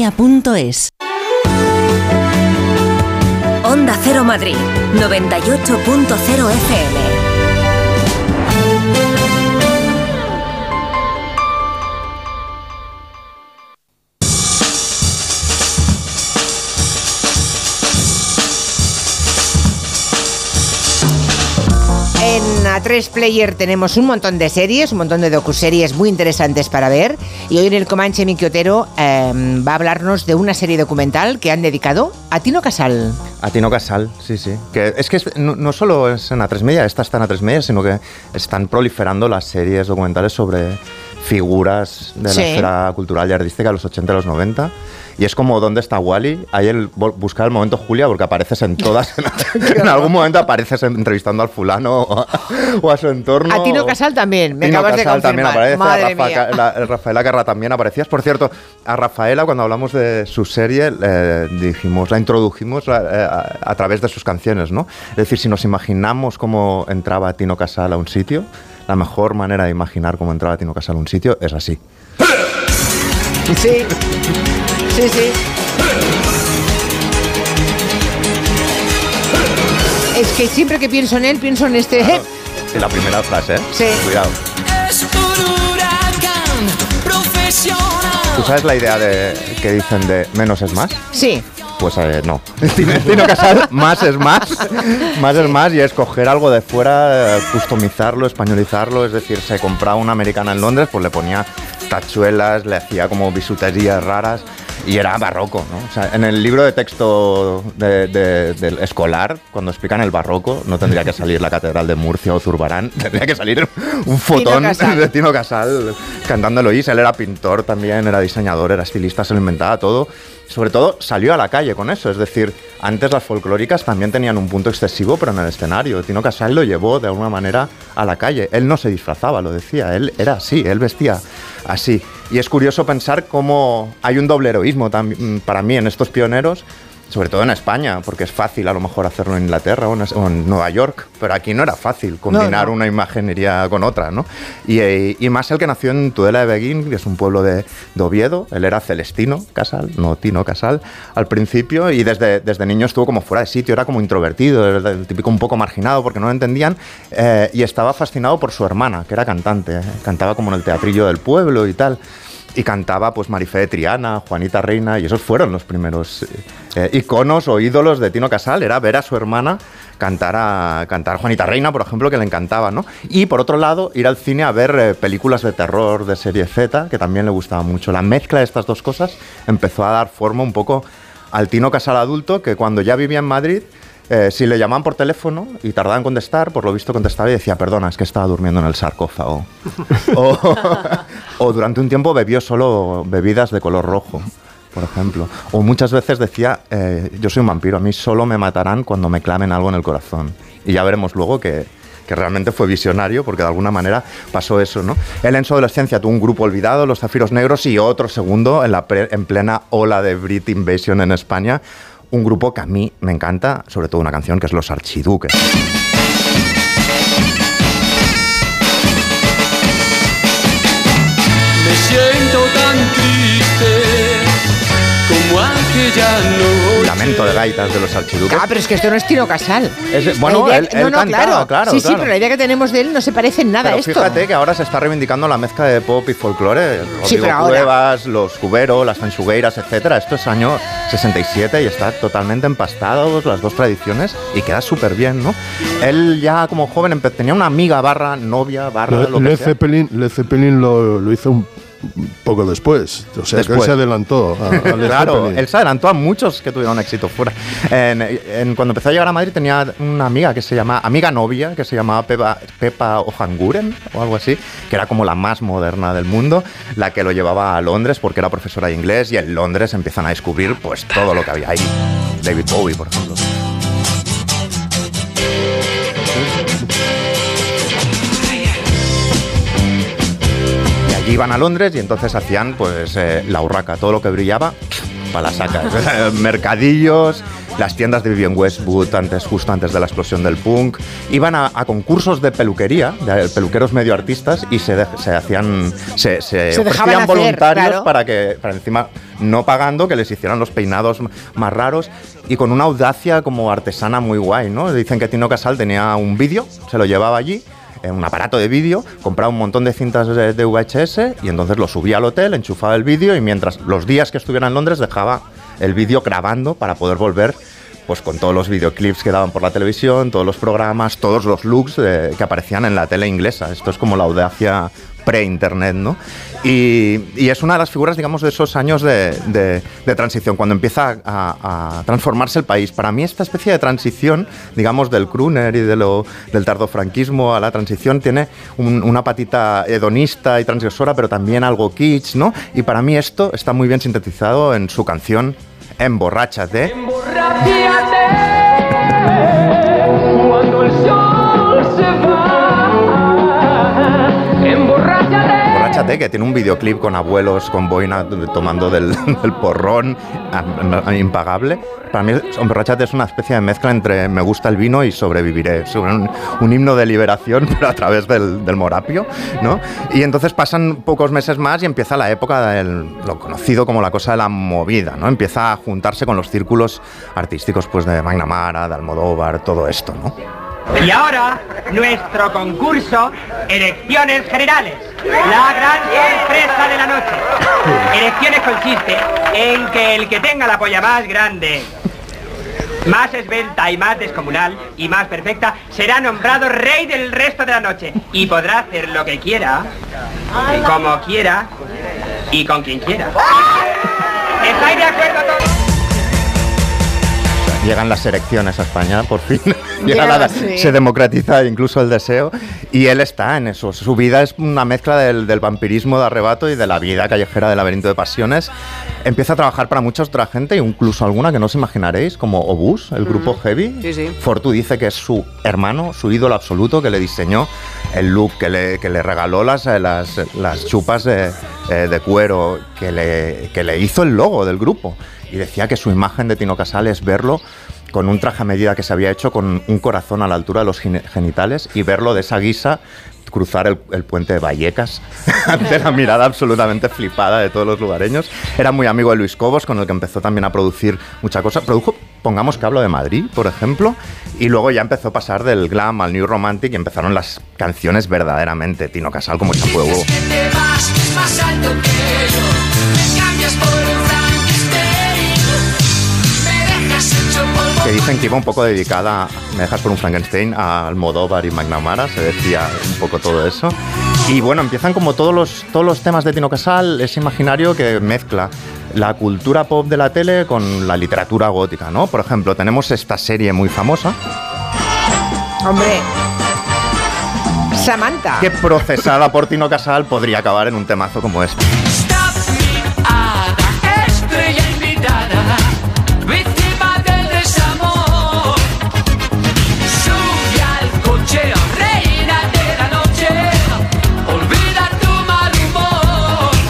duchamanía.es. Onda Cero Madrid, 98.0 FM. En A3 Player tenemos un montón de series, un montón de docuseries muy interesantes para ver. Y hoy en el Comanche Miki Otero eh, va a hablarnos de una serie documental que han dedicado a Tino Casal. A Tino Casal, sí, sí. Que es que no solo es en A3 Media, esta está en A3 Media, sino que están proliferando las series documentales sobre figuras de Sí. la esfera cultural y artística de los 80 y los 90. Y es como ¿Dónde está Wally? Hay el buscar el momento Julia porque apareces en todas. en algún momento apareces entrevistando al fulano o a, o a su entorno. A Tino Casal también, me Tino acabas de Casal también confirmar. aparece, Madre a Rafa- mía. la- el Rafaela Carra también aparecías. Por cierto, a Rafaela cuando hablamos de su serie eh, dijimos, la introdujimos eh, a, a través de sus canciones, ¿no? Es decir, si nos imaginamos cómo entraba Tino Casal a un sitio, la mejor manera de imaginar cómo entraba Tino Casal a un sitio es así. Sí, sí, sí. Es que siempre que pienso en él, pienso en este... Y la primera frase, ¿eh? Sí. Cuidado. Es un huracán profesional. ¿Tú sabes la idea de que dicen de menos es más? Sí. Pues eh, no. Tino, Tino Casal, más es más. Más es más y es coger algo de fuera, customizarlo, españolizarlo. Es decir, se compraba una americana en Londres, pues le ponía tachuelas, le hacía como bisuterías raras y era barroco, ¿no? O sea, en el libro de texto de- de- del escolar, cuando explican el barroco, no tendría que salir la Catedral de Murcia o Zurbarán, tendría que salir un fotón Casal. de Tino Casal cantando Eloís. Él era pintor también, era diseñador, era estilista, se lo inventaba todo. Sobre todo salió a la calle con eso, es decir, antes las folclóricas también tenían un punto excesivo, pero en el escenario. Tino Casal lo llevó de alguna manera a la calle. Él no se disfrazaba, lo decía, él era así, él vestía así. Y es curioso pensar cómo hay un doble heroísmo también para mí en estos pioneros, sobre todo en España, porque es fácil a lo mejor hacerlo en Inglaterra o en, o en Nueva York, pero aquí no era fácil combinar no. una imaginería con otra, ¿no? Y, eh, y más el que nació en Tudela de Beguín, que es un pueblo de, de Oviedo, él era Celestino Casal, no Tino Casal, al principio, y desde, desde niño estuvo como fuera de sitio, era como introvertido, era el típico un poco marginado porque no lo entendían, eh, y estaba fascinado por su hermana, que era cantante, eh, cantaba como en el teatrillo del pueblo y tal. Y cantaba pues Marifé de Triana, Juanita Reina, y esos fueron los primeros eh, iconos o ídolos de Tino Casal, era ver a su hermana cantar a cantar Juanita Reina, por ejemplo, que le encantaba, ¿no? Y por otro lado, ir al cine a ver eh, películas de terror de serie Z, que también le gustaba mucho. La mezcla de estas dos cosas empezó a dar forma un poco al Tino Casal adulto, que cuando ya vivía en Madrid, eh, si le llamaban por teléfono y tardaban en contestar, por lo visto contestaba y decía, perdona, es que estaba durmiendo en el sarcófago. o, o durante un tiempo bebió solo bebidas de color rojo, por ejemplo. O muchas veces decía, eh, yo soy un vampiro, a mí solo me matarán cuando me clamen algo en el corazón. Y ya veremos luego que, que realmente fue visionario, porque de alguna manera pasó eso, ¿no? Él en su adolescencia tuvo un grupo olvidado, Los Zafiros Negros, y otro segundo en, la pre- en plena ola de Brit Invasion en España, un grupo que a mí me encanta, sobre todo una canción que es Los Archiduques. Lamento de gaitas de los archiduques. Ah, pero es que esto no es Tino Casal. Es- bueno, idea- él- él no, no, cantaba, claro. claro, Sí, sí, pero la idea que tenemos de él no se parece en nada Pero a esto. fíjate que ahora se está reivindicando la mezcla de pop y folclore. Sí, Rodrigo pero ahora- Cuevas, los Cubero, las Fanchugueiras, etcétera. Esto es año 67 y está totalmente empastado las dos tradiciones y queda súper bien, ¿no? Él ya como joven tenía una amiga barra novia barra lo que Led sea. Zeppelin, Led Zeppelin lo, lo hizo un poco después. O sea, que él se adelantó a, Claro, él se adelantó a muchos que tuvieron éxito fuera. En- en- cuando empezó a llegar a Madrid tenía una amiga que se llamaba, amiga novia, que se llamaba Pepa, Pepa Ojanguren o algo así, que era como la más moderna del mundo, la que lo llevaba a Londres porque era profesora de inglés y en Londres empiezan a descubrir pues todo lo que había ahí. David Bowie, por ejemplo. Iban a Londres y entonces hacían pues eh, la urraca, todo lo que brillaba para la saca. Mercadillos, las tiendas de Vivian Westwood antes, justo antes de la explosión del punk. Iban a, a concursos de peluquería, de peluqueros medio artistas y se, de- se hacían, se, se, Se dejaban ofrecían hacer, voluntarios claro. para que, para encima no pagando, que les hicieran los peinados más raros y con una audacia como artesana muy guay, ¿no? Dicen que Tino Casal tenía un vídeo, se lo llevaba allí un aparato de vídeo, compraba un montón de cintas de, VHS y entonces lo subía al hotel, enchufaba el vídeo y mientras los días que estuviera en Londres dejaba el vídeo grabando para poder volver pues con todos los videoclips que daban por la televisión, todos los programas, todos los looks eh, que aparecían en la tele inglesa. Esto es como la audacia pre-internet, ¿no? Y, es una de las figuras, digamos, de esos años de, transición, cuando empieza a, transformarse el país. Para mí esta especie de transición, digamos, del crooner y del tardofranquismo a la transición tiene un- una patita hedonista y transgresora, pero también algo kitsch, ¿no? Y para mí esto está muy bien sintetizado en su canción Emborráchate. Cuando el sol se va, Emborráchate, que tiene un videoclip con abuelos con boina tomando del, del porrón a- a- impagable. Para mí, Emborráchate es una especie de mezcla entre Me gusta el vino y Sobreviviré. Es un, un himno de liberación, pero a través del, del morapio, ¿no? Y entonces pasan pocos meses más y empieza la época de lo conocido como la cosa de la movida, ¿no? Empieza a juntarse con los círculos artísticos pues, de McNamara, de Almodóvar, todo esto, ¿no? Y ahora, nuestro concurso, elecciones generales. La gran sorpresa de la noche. Elecciones consiste en que el que tenga la polla más grande, más esbelta y más descomunal y más perfecta, será nombrado rey del resto de la noche. Y podrá hacer lo que quiera, como quiera y con quien quiera. ¿Estáis de acuerdo todos? Llegan las elecciones a España, por fin. Llega Llegan, la- sí. Se democratiza incluso el deseo. Y él está en eso. Su vida es una mezcla del, del vampirismo de arrebato y de la vida callejera del laberinto de pasiones. Empieza a trabajar para mucha otra gente, incluso alguna que no os imaginaréis, como Obús, el grupo Heavy. Sí, sí. Fortu dice que es su hermano, su ídolo absoluto, que le diseñó el look, que le, que le regaló las, eh, las, las chupas de, eh, de cuero, que le, que le hizo el logo del grupo. Y decía que su imagen de Tino Casal es verlo con un traje a medida que se había hecho con un corazón a la altura de los genitales y verlo de esa guisa cruzar el, puente de Vallecas ante la mirada absolutamente flipada de todos los lugareños. Era muy amigo de Luis Cobos, con el que empezó también a producir mucha cosa. Produjo, pongamos que hablo de Madrid, por ejemplo, y luego ya empezó a pasar del glam al new romantic y empezaron las canciones verdaderamente Tino Casal como champú de. Que dicen que iba un poco dedicada, me dejas por un Frankenstein, a Almodóvar y McNamara, se decía un poco todo eso. Y bueno, empiezan como todos los, todos los temas de Tino Casal, ese imaginario que mezcla la cultura pop de la tele con la literatura gótica, ¿no? Por ejemplo, tenemos esta serie muy famosa, Hombre. Samantha. que procesada por Tino Casal podría acabar en un temazo como este.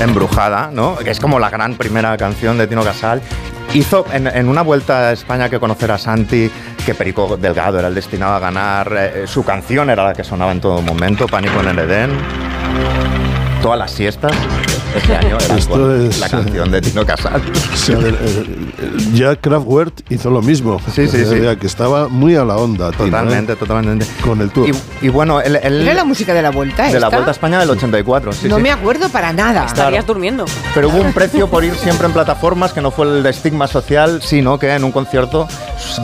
Embrujada, ¿no? Que es como la gran primera canción de Tino Casal. Hizo en, una vuelta a España que conocer a Santi, que Perico Delgado era el destinado a ganar, eh, su canción era la que sonaba en todo momento, Pánico en el Edén, todas las siestas. Este año era es, la eh, canción de Tino Casal. El- el- ya Kraftwerk hizo lo mismo. Sí, sí, sí. que estaba muy a la onda. Tino, ¿eh? Totalmente, totalmente. Con el tour. Y, y bueno, el, el- ¿Era la música de la vuelta de la? Vuelta a España del 84. sí, no sí. me acuerdo para nada. Estarías durmiendo. Pero hubo un precio por ir siempre en plataformas que no fue el de estigma social, sino que en un concierto,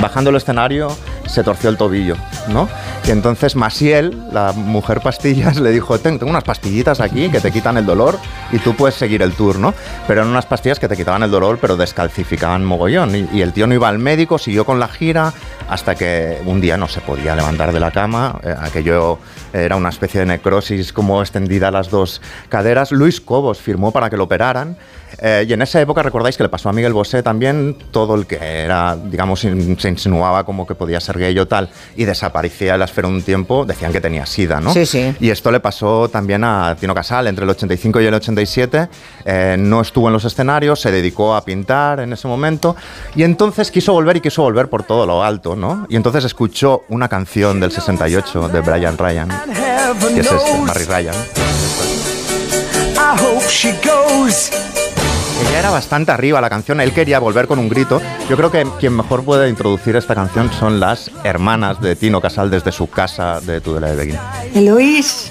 bajando el escenario, se torció el tobillo, ¿no? Y entonces Masiel, la mujer pastillas, le dijo, "Ten- tengo unas pastillitas aquí que te quitan el dolor y tú puedes seguir el tour, ¿no? Pero eran unas pastillas que te quitaban el dolor, pero descalcificaban mogollón. Y, y el tío no iba al médico, siguió con la gira, hasta que un día no se podía levantar de la cama, eh, aquello era una especie de necrosis como extendida a las dos caderas. Luis Cobos firmó para que lo operaran. eh, y en esa época recordáis que le pasó a Miguel Bosé también todo el que era, digamos, in- se insinuaba como que podía ser gay o tal y desaparecía de la esfera un tiempo, decían que tenía sida, ¿no? Sí, sí. Y esto le pasó también a Tino Casal entre el 85 y el 87. eh, no estuvo en los escenarios, se dedicó a pintar en ese momento y entonces quiso volver y quiso volver por todo lo alto, ¿no? Y entonces escuchó una canción del 68 de Brian Ryan, que es este, Barry Ryan. I hope she goes. Ella era bastante arriba la canción, él quería volver con un grito. Yo creo que quien mejor puede introducir esta canción son las hermanas de Tino Casal desde su casa de Tudela de Beguín. Eloís,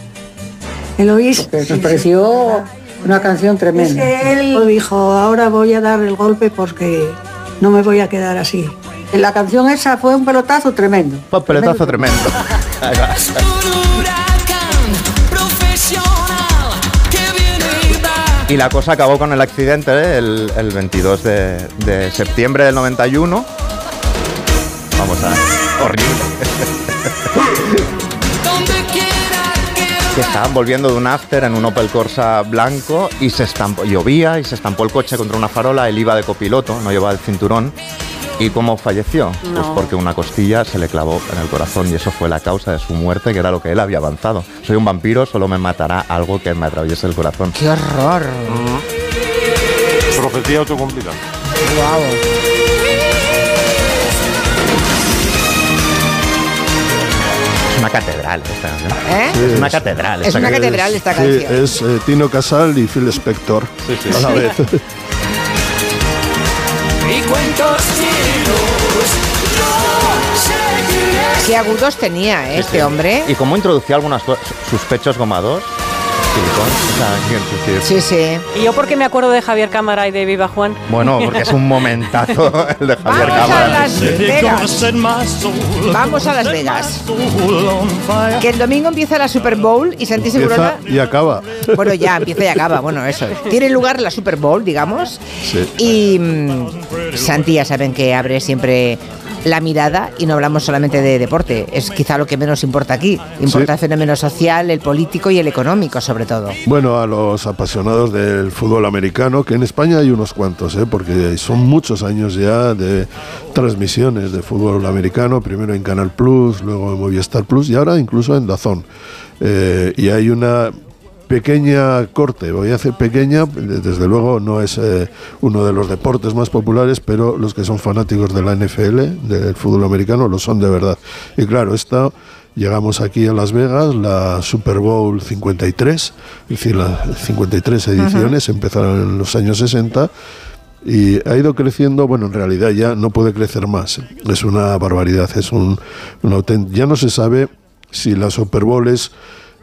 Eloís. Me pareció una canción Es tremenda. que él dijo, ahora voy a dar el golpe porque no me voy a quedar así. La canción esa fue un pelotazo tremendo. Fue un pelotazo tremendo. Y la cosa acabó con el accidente ¿eh? el, el 22 de, septiembre del 91. Vamos a... Horrible. que estaban volviendo de un after en un Opel Corsa blanco y se estampó, llovía y se estampó el coche contra una farola, él iba de copiloto, no llevaba el cinturón. ¿Y cómo falleció? Pues porque una costilla se le clavó en el corazón y eso fue la causa de su muerte, que era lo que él había avanzado. Soy un vampiro, solo me matará algo que me atraviese el corazón. ¡Qué horror! Profecía autocumplida. Es una catedral esta canción. ¿Eh? Sí, es una es- catedral. Es esta una canción. catedral esta Sí, canción. es eh, Tino Casal y Phil Spector a la vez. Y cuentos Qué agudos tenía ¿eh, este hombre. Y cómo introducía algunas cosas, sus pechos gomados, Sí, sí. ¿Y yo por qué me acuerdo de Javier Cámara y de Viva Juan? Bueno, porque es un momentazo el de Javier Vamos a Cámara. Las Vegas. Vamos a Las Vegas. Que el domingo empieza la Super Bowl y Santi Segurola... Y acaba. Bueno, ya empieza y acaba, bueno, eso. Tiene lugar la Super Bowl, digamos. Sí. Y mm, Santi ya saben que abre siempre la mirada y no hablamos solamente de deporte. Es quizá lo que menos importa aquí. Importa el fenómeno social, el político y el económico, sobre todo. Bueno, a los apasionados del fútbol americano, que en España hay unos cuantos, ¿eh? porque son muchos años ya de transmisiones de fútbol americano, primero en Canal Plus, luego en Movistar Plus y ahora incluso en Dazón. Eh, y hay una pequeña corte, voy a hacer pequeña, desde luego no es eh, uno de los deportes más populares, pero los que son fanáticos de la NFL, del fútbol americano, lo son de verdad. Y claro, esta Llegamos aquí a Las Vegas, la Super Bowl 53, es decir, las 53 ediciones, empezaron en los años 60 y ha ido creciendo, bueno, en realidad ya no puede crecer más, es una barbaridad, es un, un ya no se sabe si la Super Bowl es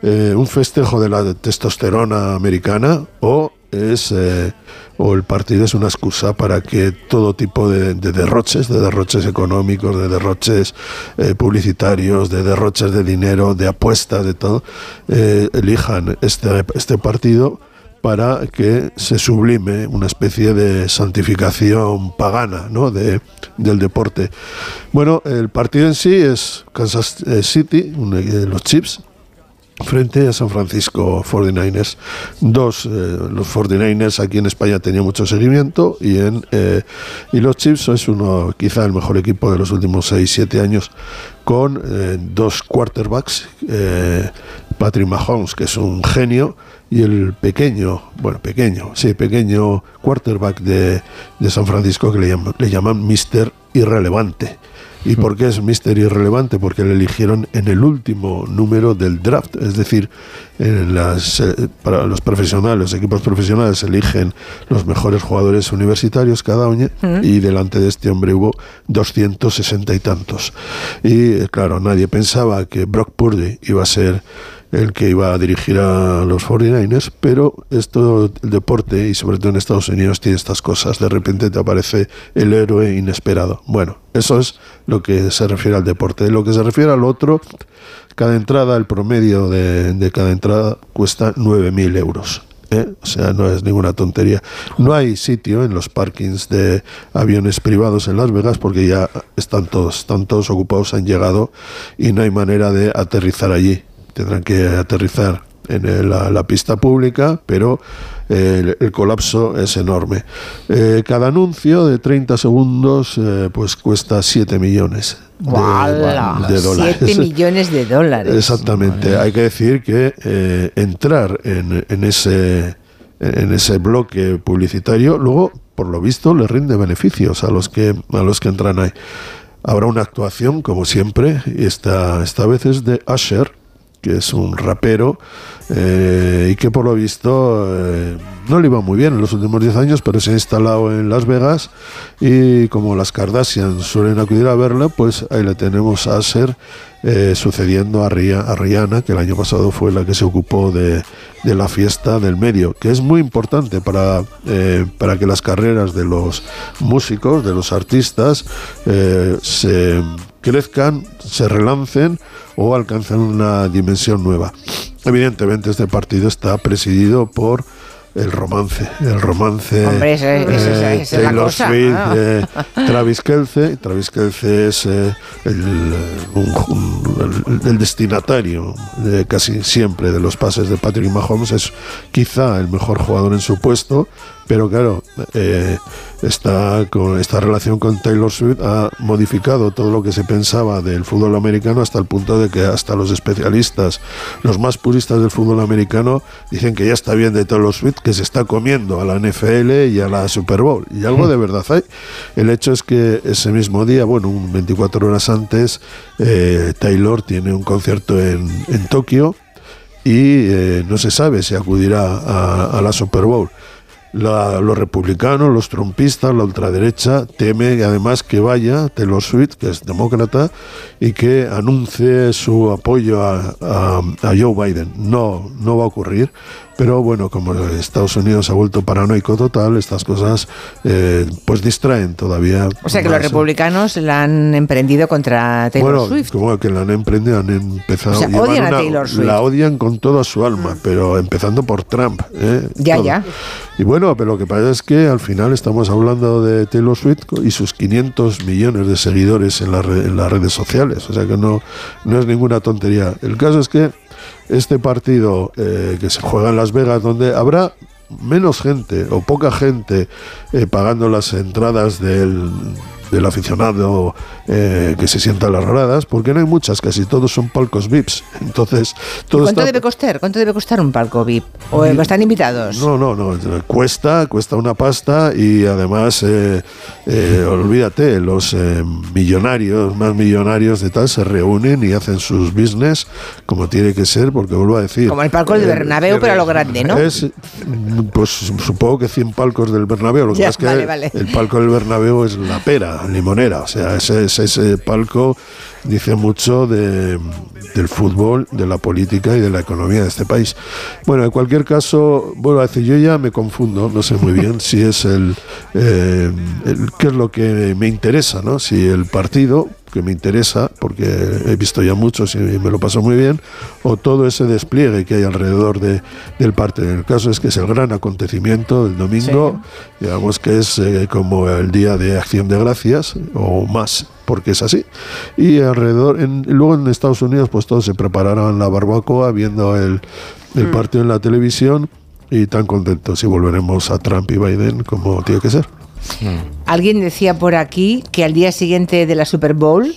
eh, un festejo de la testosterona americana o es eh, o el partido es una excusa para que todo tipo de, de derroches, de derroches económicos, de derroches eh, publicitarios, de derroches de dinero, de apuestas, de todo, elijan este, este partido para que se sublime una especie de santificación pagana ¿no? de, del deporte. Bueno, el partido en sí es Kansas City, los Chips, frente a San Francisco 49ers. Dos, eh, los 49ers aquí en España tenían mucho seguimiento y, en, eh, y los Chiefs es uno, quizá el mejor equipo de los últimos 6-7 años con eh, dos quarterbacks, eh, Patrick Mahomes, que es un genio, y el pequeño, bueno, pequeño, sí, pequeño quarterback de, de San Francisco que le llaman, le llaman Mister Irrelevante. ¿Y por qué es misterio irrelevante? Porque le eligieron en el último número del draft, es decir, en las, eh, para los profesionales, los equipos profesionales eligen los mejores jugadores universitarios cada año Mm. y delante de este hombre hubo 260 y tantos. Y eh, claro, nadie pensaba que Brock Purdy iba a ser el que iba a dirigir a los 49ers, pero esto, el deporte, y sobre todo en Estados Unidos, tiene estas cosas. De repente te aparece el héroe inesperado. Bueno, eso es lo que se refiere al deporte. Lo que se refiere al otro, cada entrada, el promedio de, cada entrada cuesta 9.000 euros. ¿eh? O sea, no es ninguna tontería. No hay sitio en los parkings de aviones privados en Las Vegas porque ya están todos, están todos ocupados, han llegado y no hay manera de aterrizar allí. Tendrán que aterrizar en el- la, la pista pública, pero eh, el, el colapso es enorme. Eh, cada anuncio de 30 segundos eh, pues cuesta 7 millones de, dólares. 7 millones de dólares. Exactamente. Hay que decir que eh, entrar en, en ese en ese bloque publicitario luego por lo visto le rinde beneficios a los que a los que entran ahí. Habrá una actuación como siempre y esta esta vez es de Usher que es un rapero eh, y que por lo visto eh, no le iba muy bien en los últimos 10 años, pero se ha instalado en Las Vegas y como las Kardashian suelen acudir a verla, pues ahí le tenemos a ser eh, sucediendo a, a Rihanna, que el año pasado fue la que se ocupó de, de la fiesta del medio, que es muy importante para, para que las carreras de los músicos, de los artistas, se crezcan, se relancen o alcancen una dimensión nueva. Evidentemente este partido está presidido por el romance, el romance Hombre, esa- esa- esa- Taylor Swift, ah. eh, Travis Kelce. Travis Kelce es eh, el, un- un- el- el destinatario de casi siempre de los pases de Patrick Mahomes. Es quizá el mejor jugador en su puesto, pero claro, eh, está con esta relación con Taylor Swift ha modificado todo lo que se pensaba del fútbol americano hasta el punto de que hasta los especialistas, los más puristas del fútbol americano, dicen que ya está bien de Taylor Swift, que se está comiendo a la NFL y a la Super Bowl. Y algo de verdad hay. El hecho es que ese mismo día, bueno, un 24 horas antes, eh, Taylor tiene un concierto en, en Tokio y eh, no se sabe si acudirá a la Super Bowl. La- los republicanos, los trumpistas, la ultraderecha teme además que vaya Taylor Swift, que es demócrata, y que anuncie su apoyo a, a- a Joe Biden. No, no va a ocurrir. Pero bueno, como Estados Unidos ha vuelto paranoico total, estas cosas eh, pues distraen todavía. O sea que los más. republicanos la han emprendido contra Taylor bueno, Swift. como que la han emprendido, han empezado O sea, odian a una- Taylor Swift. La odian con toda su alma, pero empezando por Trump. ¿eh? Ya, Todo. ya. Y bueno, pero lo que pasa es que al final estamos hablando de Taylor Swift y sus 500 millones de seguidores en, la re- en las redes sociales. O sea que no, no es ninguna tontería. El caso es que este partido eh, que se juega en Las Vegas, donde habrá menos gente o poca gente eh, pagando las entradas del, del aficionado eh, que se sienta a las gradas, porque no hay muchas, casi todos son palcos VIPs. Entonces, todo ¿Cuánto está debe costar? ¿Cuánto debe costar un palco VIP? ¿O eh, están invitados? no, no, no. Cuesta, cuesta una pasta y además, eh, eh, olvídate, los eh, millonarios, más millonarios de tal, se reúnen y hacen sus business como tiene que ser, porque vuelvo a decir. Como el palco del eh, Bernabéu, pero a lo grande, ¿no? Es, pues supongo que 100 palcos del Bernabéu. Lo que Ya, pasa es que vale. el palco del Bernabéu es la pera, limonera. O sea, ese, ese, ese palco dice mucho de, del fútbol, de la política y de la economía de este país. Bueno, en cualquier caso, a decir, yo ya me confundo, no sé muy bien si es el, eh, el- qué es lo que me interesa, ¿no? Si el partido que me interesa, porque he visto ya muchos y me lo paso muy bien, o todo ese despliegue que hay alrededor de, del partido. El caso es que es el gran acontecimiento del domingo, digamos que es eh, como el día de acción de gracias, o más, porque es así. Y alrededor, en, luego en Estados Unidos, pues todos se prepararán la barbacoa viendo el, el Mm. partido en la televisión y tan contentos y volveremos a Trump y Biden como tiene que ser. Alguien decía por aquí que al día siguiente de la Super Bowl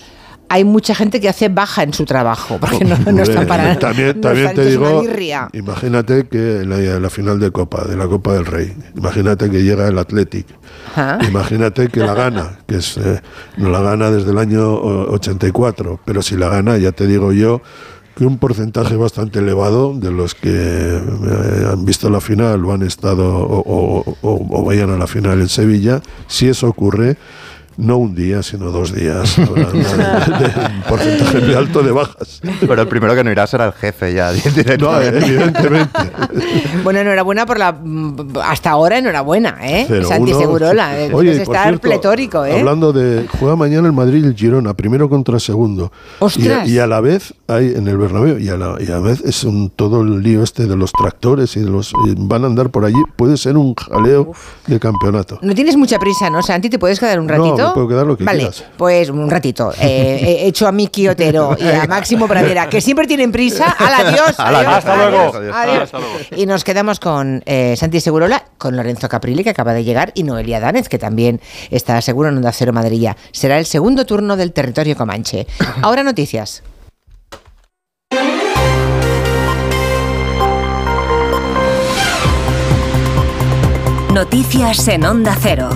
hay mucha gente que hace baja en su trabajo, porque no, no están para También, no también están, te digo, imagínate que la, la final de Copa, de la Copa del Rey, imagínate que llega el Athletic, imagínate que la gana, que es, eh, no la gana desde el año o- 84, pero si la gana, ya te digo yo, que un porcentaje bastante elevado de los que eh, han visto la final o han estado o, o- o- o vayan a la final en Sevilla, si eso ocurre, no un día, sino dos días. Habrá una- de- de un porcentaje muy alto de bajas. Pero el primero que no irá será el jefe ya, directamente. No, evidentemente. Bueno, enhorabuena por la. Hasta ahora, enhorabuena, ¿eh? Cero, Santi uno. Segurola. eh, Oye, estar cierto, pletórico, ¿eh? Hablando de. Juega mañana el Madrid y el Girona, primero contra segundo. ¡Ostras! Y, y a la vez, hay en el Bernabéu, y a la, y a la vez es un todo el lío este de los tractores y de los. y van a andar por allí. Puede ser un jaleo de campeonato. No tienes mucha prisa, ¿no, Santi? ¿Te puedes quedar un No, puedo quedar lo que vale, quieras. pues un ratito. Eh, he hecho a Miki Otero y a Máximo Pradera, que siempre tienen prisa. ¡Hala, adiós! Hala, adiós, hasta adiós, luego. adiós. Hasta luego. Y nos quedamos con eh, Santi Segurola, con Lorenzo Caprilli, que acaba de llegar, y Noelia Danez, que también está seguro en Onda Cero Madrilla. Será el segundo turno del territorio Comanche. Ahora noticias. Noticias en Onda Cero.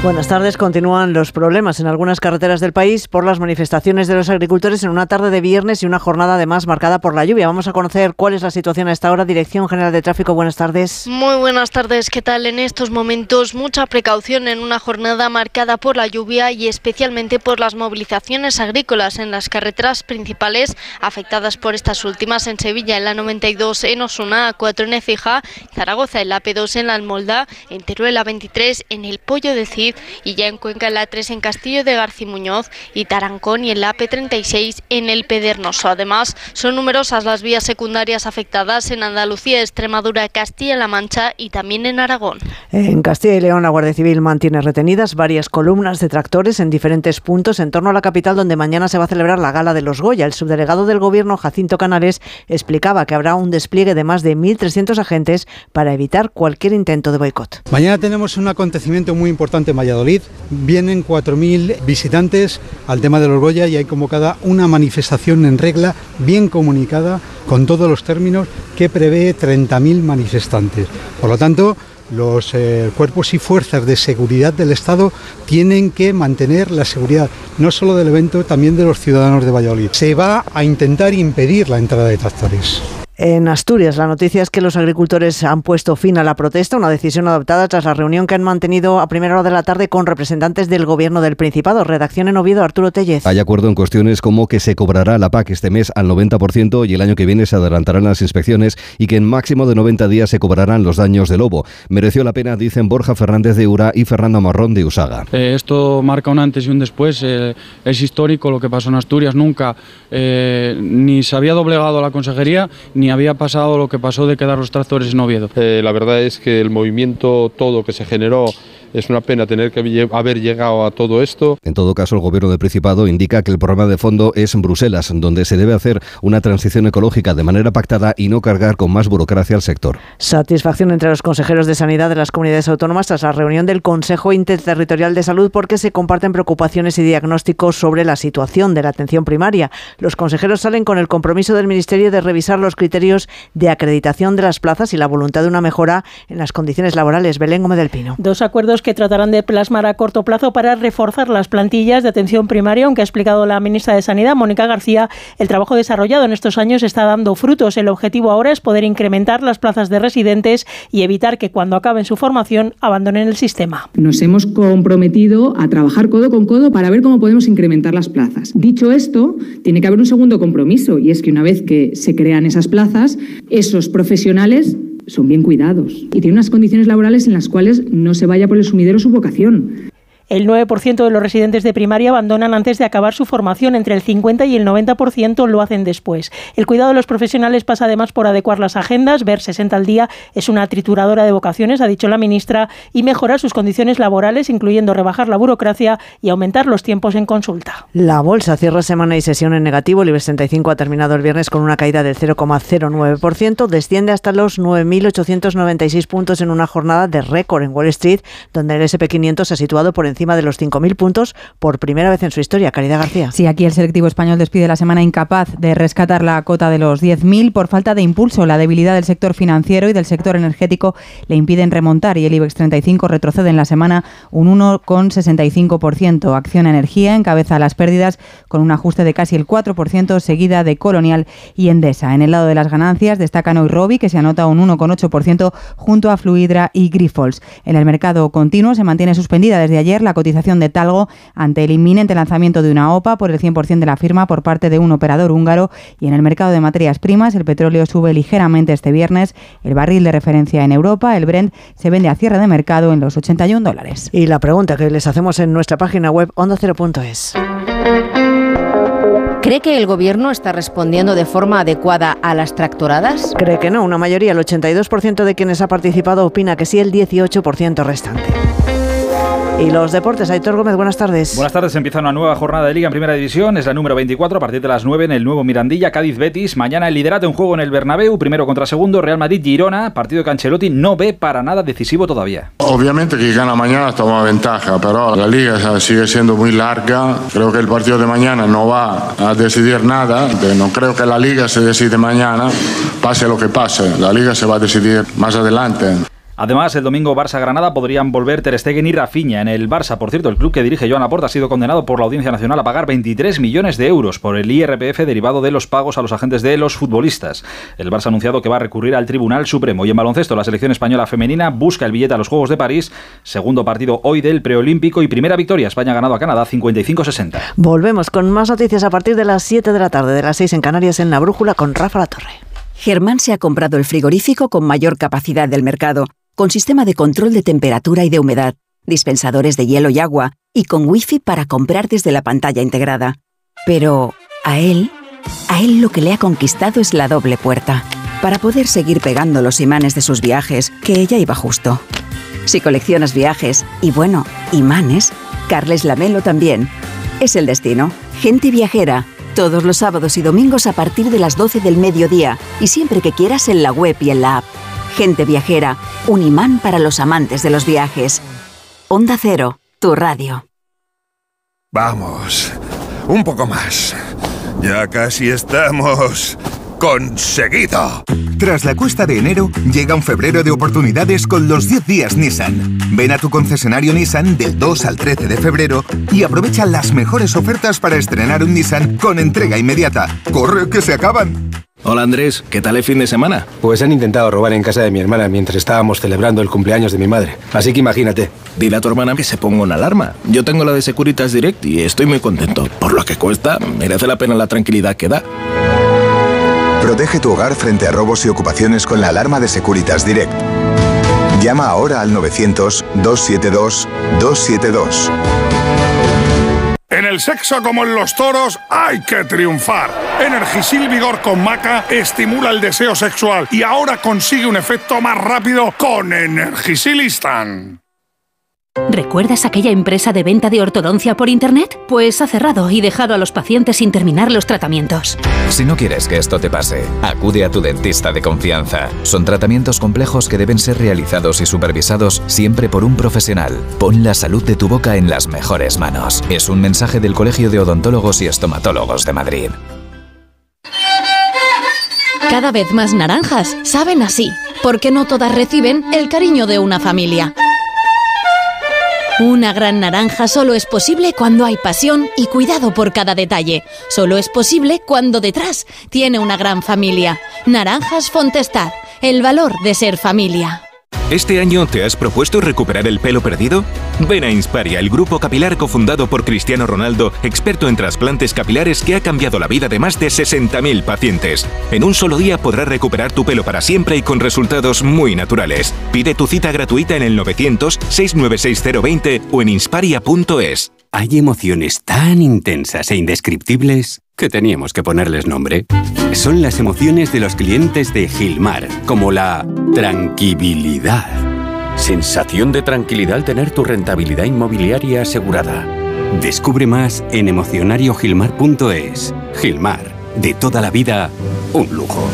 Buenas tardes. Continúan los problemas en algunas carreteras del país por las manifestaciones de los agricultores en una tarde de viernes y una jornada además marcada por la lluvia. Vamos a conocer cuál es la situación a esta hora. Dirección General de Tráfico, buenas tardes. Muy buenas tardes, ¿qué tal? En estos momentos mucha precaución en una jornada marcada por la lluvia y especialmente por las movilizaciones agrícolas en las carreteras principales afectadas por estas últimas en Sevilla en la 92, en Osuna, A4 en Ecija, Zaragoza en la P2 en la Almolda, en Teruel la 23 en el Pollo de Cid y ya en Cuenca en la 3 en Castillo de García Muñoz y Tarancón y en la P36 en el Pedernoso. Además, son numerosas las vías secundarias afectadas en Andalucía, Extremadura, Castilla-La Mancha y también en Aragón. En Castilla y León, la Guardia Civil mantiene retenidas varias columnas de tractores en diferentes puntos en torno a la capital, donde mañana se va a celebrar la gala de los Goya. El subdelegado del Gobierno, Jacinto Canales, explicaba que habrá un despliegue de más de 1.300 agentes para evitar cualquier intento de boicot. Mañana tenemos un acontecimiento muy importante Valladolid. Vienen 4.000 visitantes al tema de los Goya y hay convocada una manifestación en regla, bien comunicada, con todos los términos, que prevé 30.000 manifestantes. Por lo tanto, los eh, cuerpos y fuerzas de seguridad del Estado tienen que mantener la seguridad no solo del evento, también de los ciudadanos de Valladolid. Se va a intentar impedir la entrada de tractores. En Asturias, la noticia es que los agricultores han puesto fin a la protesta, una decisión adoptada tras la reunión que han mantenido a primera hora de la tarde con representantes del Gobierno del Principado. Redacción en Oviedo, Arturo Tellez. Hay acuerdo en cuestiones como que se cobrará la PAC este mes al 90% y el año que viene se adelantarán las inspecciones y que en máximo de 90 días se cobrarán los daños de lobo. Mereció la pena, dicen Borja Fernández de Ura y Fernando Marrón de Usaga. Eh, esto marca un antes y un después. eh, es histórico lo que pasó en Asturias. Nunca eh, ni se había doblegado la consejería ni había pasado lo que pasó de quedar los tractores en Oviedo. Eh, la verdad es que el movimiento todo que se generó es una pena tener que haber llegado a todo esto. En todo caso, el Gobierno del Principado indica que el programa de fondo es en Bruselas, donde se debe hacer una transición ecológica de manera pactada y no cargar con más burocracia al sector. Satisfacción entre los consejeros de Sanidad de las comunidades autónomas tras la reunión del Consejo Interterritorial de Salud porque se comparten preocupaciones y diagnósticos sobre la situación de la atención primaria. Los consejeros salen con el compromiso del Ministerio de revisar los criterios de acreditación de las plazas y la voluntad de una mejora en las condiciones laborales. Belén Gómez del Pino. Dos acuerdos que tratarán de plasmar a corto plazo para reforzar las plantillas de atención primaria, aunque ha explicado la ministra de Sanidad, Mónica García, el trabajo desarrollado en estos años está dando frutos. El objetivo ahora es poder incrementar las plazas de residentes y evitar que cuando acaben su formación abandonen el sistema. Nos hemos comprometido a trabajar codo con codo para ver cómo podemos incrementar las plazas. Dicho esto, tiene que haber un segundo compromiso y es que una vez que se crean esas plazas, esos profesionales son bien cuidados y tienen unas condiciones laborales en las cuales no se vaya por el sumidero su vocación. El 9% de los residentes de primaria abandonan antes de acabar su formación, entre el 50 y el 90% lo hacen después. El cuidado de los profesionales pasa además por adecuar las agendas, ver 60 al día es una trituradora de vocaciones, ha dicho la ministra, y mejorar sus condiciones laborales, incluyendo rebajar la burocracia y aumentar los tiempos en consulta. La bolsa cierra semana y sesión en negativo. El IBEX 35 ha terminado el viernes con una caída del 0,09%. Desciende hasta los 9.896 puntos en una jornada de récord en Wall Street, donde el SP500 se ha situado por encima encima de los 5.000 puntos por primera vez en su historia. Caridad García. Sí, aquí el selectivo español despide la semana incapaz de rescatar la cota de los 10.000 por falta de impulso. La debilidad del sector financiero y del sector energético le impiden remontar y el IBEX 35 retrocede en la semana un 1,65%. Acción Energía encabeza las pérdidas con un ajuste de casi el 4%, seguida de Colonial y Endesa. En el lado de las ganancias destacan hoy Robi, que se anota un 1,8% junto a Fluidra y Grifols. En el mercado continuo se mantiene suspendida desde ayer la cotización de Talgo ante el inminente lanzamiento de una OPA por el 100% de la firma por parte de un operador húngaro y en el mercado de materias primas el petróleo sube ligeramente este viernes. El barril de referencia en Europa, el Brent, se vende a cierre de mercado en los 81 dólares. Y la pregunta que les hacemos en nuestra página web ondocero.es. ¿Cree que el gobierno está respondiendo de forma adecuada a las tractoradas? Cree que no. Una mayoría, el 82% de quienes ha participado opina que sí, el 18% restante. Y los deportes, Aitor Gómez, buenas tardes. Buenas tardes, empieza una nueva jornada de Liga en Primera División, es la número 24, a partir de las 9 en el nuevo Mirandilla, Cádiz-Betis, mañana el liderato en juego en el Bernabéu, primero contra segundo, Real Madrid-Girona, partido que Ancelotti no ve para nada decisivo todavía. Obviamente que gana mañana toma ventaja, pero la liga sigue siendo muy larga, creo que el partido de mañana no va a decidir nada, no creo que la liga se decide mañana, pase lo que pase, la liga se va a decidir más adelante. Además, el domingo Barça-Granada podrían volver Ter Stegen y Rafinha. En el Barça, por cierto, el club que dirige Joan Laporta ha sido condenado por la Audiencia Nacional a pagar 23 millones de euros por el IRPF derivado de los pagos a los agentes de los futbolistas. El Barça ha anunciado que va a recurrir al Tribunal Supremo. Y en baloncesto, la selección española femenina busca el billete a los Juegos de París. Segundo partido hoy del preolímpico y primera victoria. España ha ganado a Canadá 55-60. Volvemos con más noticias a partir de las 7 de la tarde, de las 6 en Canarias, en La Brújula, con Rafa La Torre. Germán se ha comprado el frigorífico con mayor capacidad del mercado con sistema de control de temperatura y de humedad, dispensadores de hielo y agua, y con wifi para comprar desde la pantalla integrada. Pero a él, a él lo que le ha conquistado es la doble puerta, para poder seguir pegando los imanes de sus viajes, que ella iba justo. Si coleccionas viajes, y bueno, imanes, Carles Lamelo también. Es el destino. Gente viajera. Todos los sábados y domingos a partir de las 12 del mediodía y siempre que quieras en la web y en la app. Gente viajera, un imán para los amantes de los viajes. Onda Cero, tu radio. Vamos, un poco más. Ya casi estamos conseguido. Tras la cuesta de enero, llega un febrero de oportunidades con los 10 días Nissan. Ven a tu concesionario Nissan del 2 al 13 de febrero y aprovecha las mejores ofertas para estrenar un Nissan con entrega inmediata. ¡Corre que se acaban! Hola Andrés, ¿qué tal el fin de semana? Pues han intentado robar en casa de mi hermana mientras estábamos celebrando el cumpleaños de mi madre. Así que imagínate. Dile a tu hermana que se ponga una alarma. Yo tengo la de Securitas Direct y estoy muy contento. Por lo que cuesta, merece la pena la tranquilidad que da. Protege tu hogar frente a robos y ocupaciones con la alarma de Securitas Direct. Llama ahora al 900-272-272. En el sexo como en los toros hay que triunfar. Energisil Vigor con Maca estimula el deseo sexual y ahora consigue un efecto más rápido con Energisilistan. ¿Recuerdas aquella empresa de venta de ortodoncia por Internet? Pues ha cerrado y dejado a los pacientes sin terminar los tratamientos. Si no quieres que esto te pase, acude a tu dentista de confianza. Son tratamientos complejos que deben ser realizados y supervisados siempre por un profesional. Pon la salud de tu boca en las mejores manos. Es un mensaje del Colegio de Odontólogos y Estomatólogos de Madrid. Cada vez más naranjas saben así, porque no todas reciben el cariño de una familia. Una gran naranja solo es posible cuando hay pasión y cuidado por cada detalle. Solo es posible cuando detrás tiene una gran familia. Naranjas Fontestad, el valor de ser familia. ¿Este año te has propuesto recuperar el pelo perdido? Ven a Insparia, el grupo capilar cofundado por Cristiano Ronaldo, experto en trasplantes capilares que ha cambiado la vida de más de 60.000 pacientes. En un solo día podrás recuperar tu pelo para siempre y con resultados muy naturales. Pide tu cita gratuita en el 900-696-020 o en insparia.es. Hay emociones tan intensas e indescriptibles que teníamos que ponerles nombre. Son las emociones de los clientes de Gilmar, como la tranquilidad. Sensación de tranquilidad al tener tu rentabilidad inmobiliaria asegurada. Descubre más en emocionariogilmar.es. Gilmar, de toda la vida, un lujo.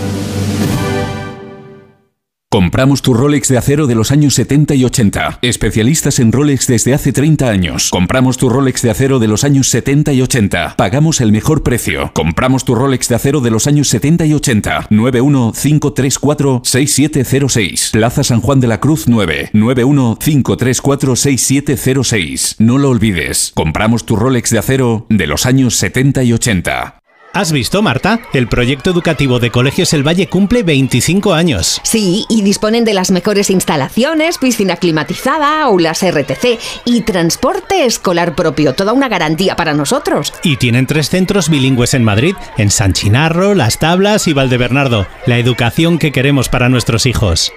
Compramos tu Rolex de acero de los años 70 y 80. Especialistas en Rolex desde hace 30 años. Compramos tu Rolex de acero de los años 70 y 80. Pagamos el mejor precio. Compramos tu Rolex de acero de los años 70 y 80. 915346706. Plaza San Juan de la Cruz 9. 915346706. No lo olvides. Compramos tu Rolex de acero de los años 70 y 80. ¿Has visto, Marta? El proyecto educativo de Colegios El Valle cumple 25 años. Sí, y disponen de las mejores instalaciones, piscina climatizada, aulas RTC y transporte escolar propio. Toda una garantía para nosotros. Y tienen tres centros bilingües en Madrid, en San Chinarro, Las Tablas y Valdebernardo. La educación que queremos para nuestros hijos.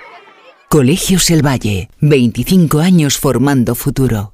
Colegios El Valle, 25 años formando futuro.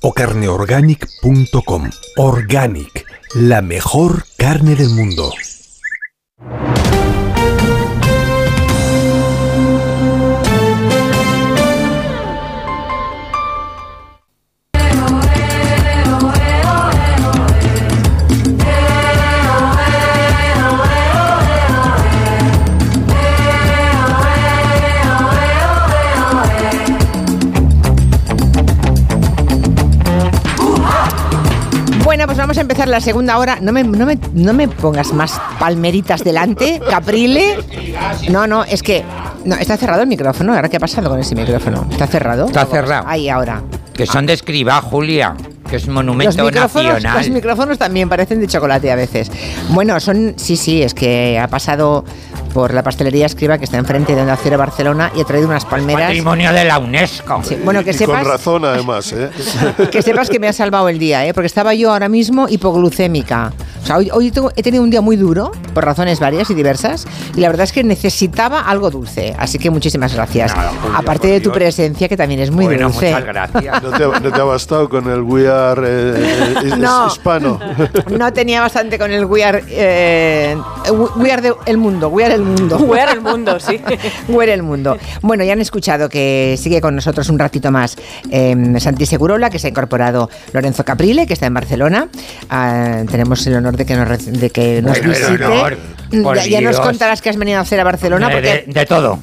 o carneorganic.com. Organic, la mejor carne del mundo. Vamos a empezar la segunda hora. No me, no me, no me pongas más palmeritas delante, Caprile. No, no, es que. No, está cerrado el micrófono. ¿Ahora qué ha pasado con ese micrófono? ¿Está cerrado? Está cerrado. Ahí, ahora. Que son de escriba, Julia. Que es monumento Los micrófonos, nacional. los micrófonos también parecen de chocolate a veces. Bueno, son. Sí, sí, es que ha pasado por la pastelería Escriba que está enfrente de Onda Cero Barcelona y ha traído unas palmeras. Patrimonio de la UNESCO. Sí, Bueno, que Y sepas. con razón, además, ¿eh? que sepas que me ha salvado el día, ¿eh? porque estaba yo ahora mismo hipoglucémica. O sea, hoy, hoy tengo- he tenido un día muy duro, por razones varias y diversas, y la verdad es que necesitaba algo dulce. Así que muchísimas gracias. Aparte de tu presencia, que también es muy Bueno, dulce. muchas gracias. ¿No te, no te ha bastado con el We Are eh, eh, No. hispano? No tenía bastante con el We Are, eh, We Are de- el mundo, We Are el mundo. El mundo, sí. We Are el mundo. Bueno, ya han escuchado que sigue con nosotros un ratito más eh, Santi Segurola, que se ha incorporado Lorenzo Caprile, que está en Barcelona. Ah, tenemos el honor de que nos, de que nos Bueno, el visite. honor, ya, ya nos contarás qué has venido a hacer a Barcelona. de, Porque, de- de todo.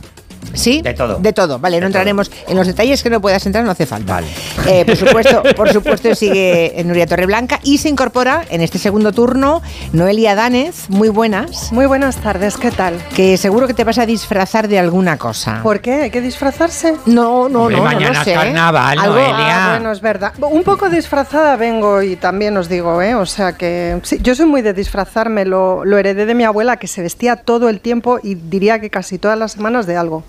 ¿Sí? De todo. De todo, vale, no entraremos en los detalles que no puedas entrar, no hace falta. Eh, por supuesto, por supuesto sigue Nuria Torreblanca y se incorpora en este segundo turno Noelia Danez, muy buenas. Muy buenas tardes, ¿qué tal? Que seguro que te vas a disfrazar de alguna cosa. ¿Por qué? ¿Hay que disfrazarse? No, no, Hombre, no, no mañana lo es sé. carnaval, Algo- Noelia. Ah, bueno, es verdad. Un poco disfrazada vengo y también os digo, ¿eh? O sea que sí, yo soy muy de disfrazarme, lo, lo heredé de mi abuela que se vestía todo el tiempo y diría que casi todas las semanas de algo.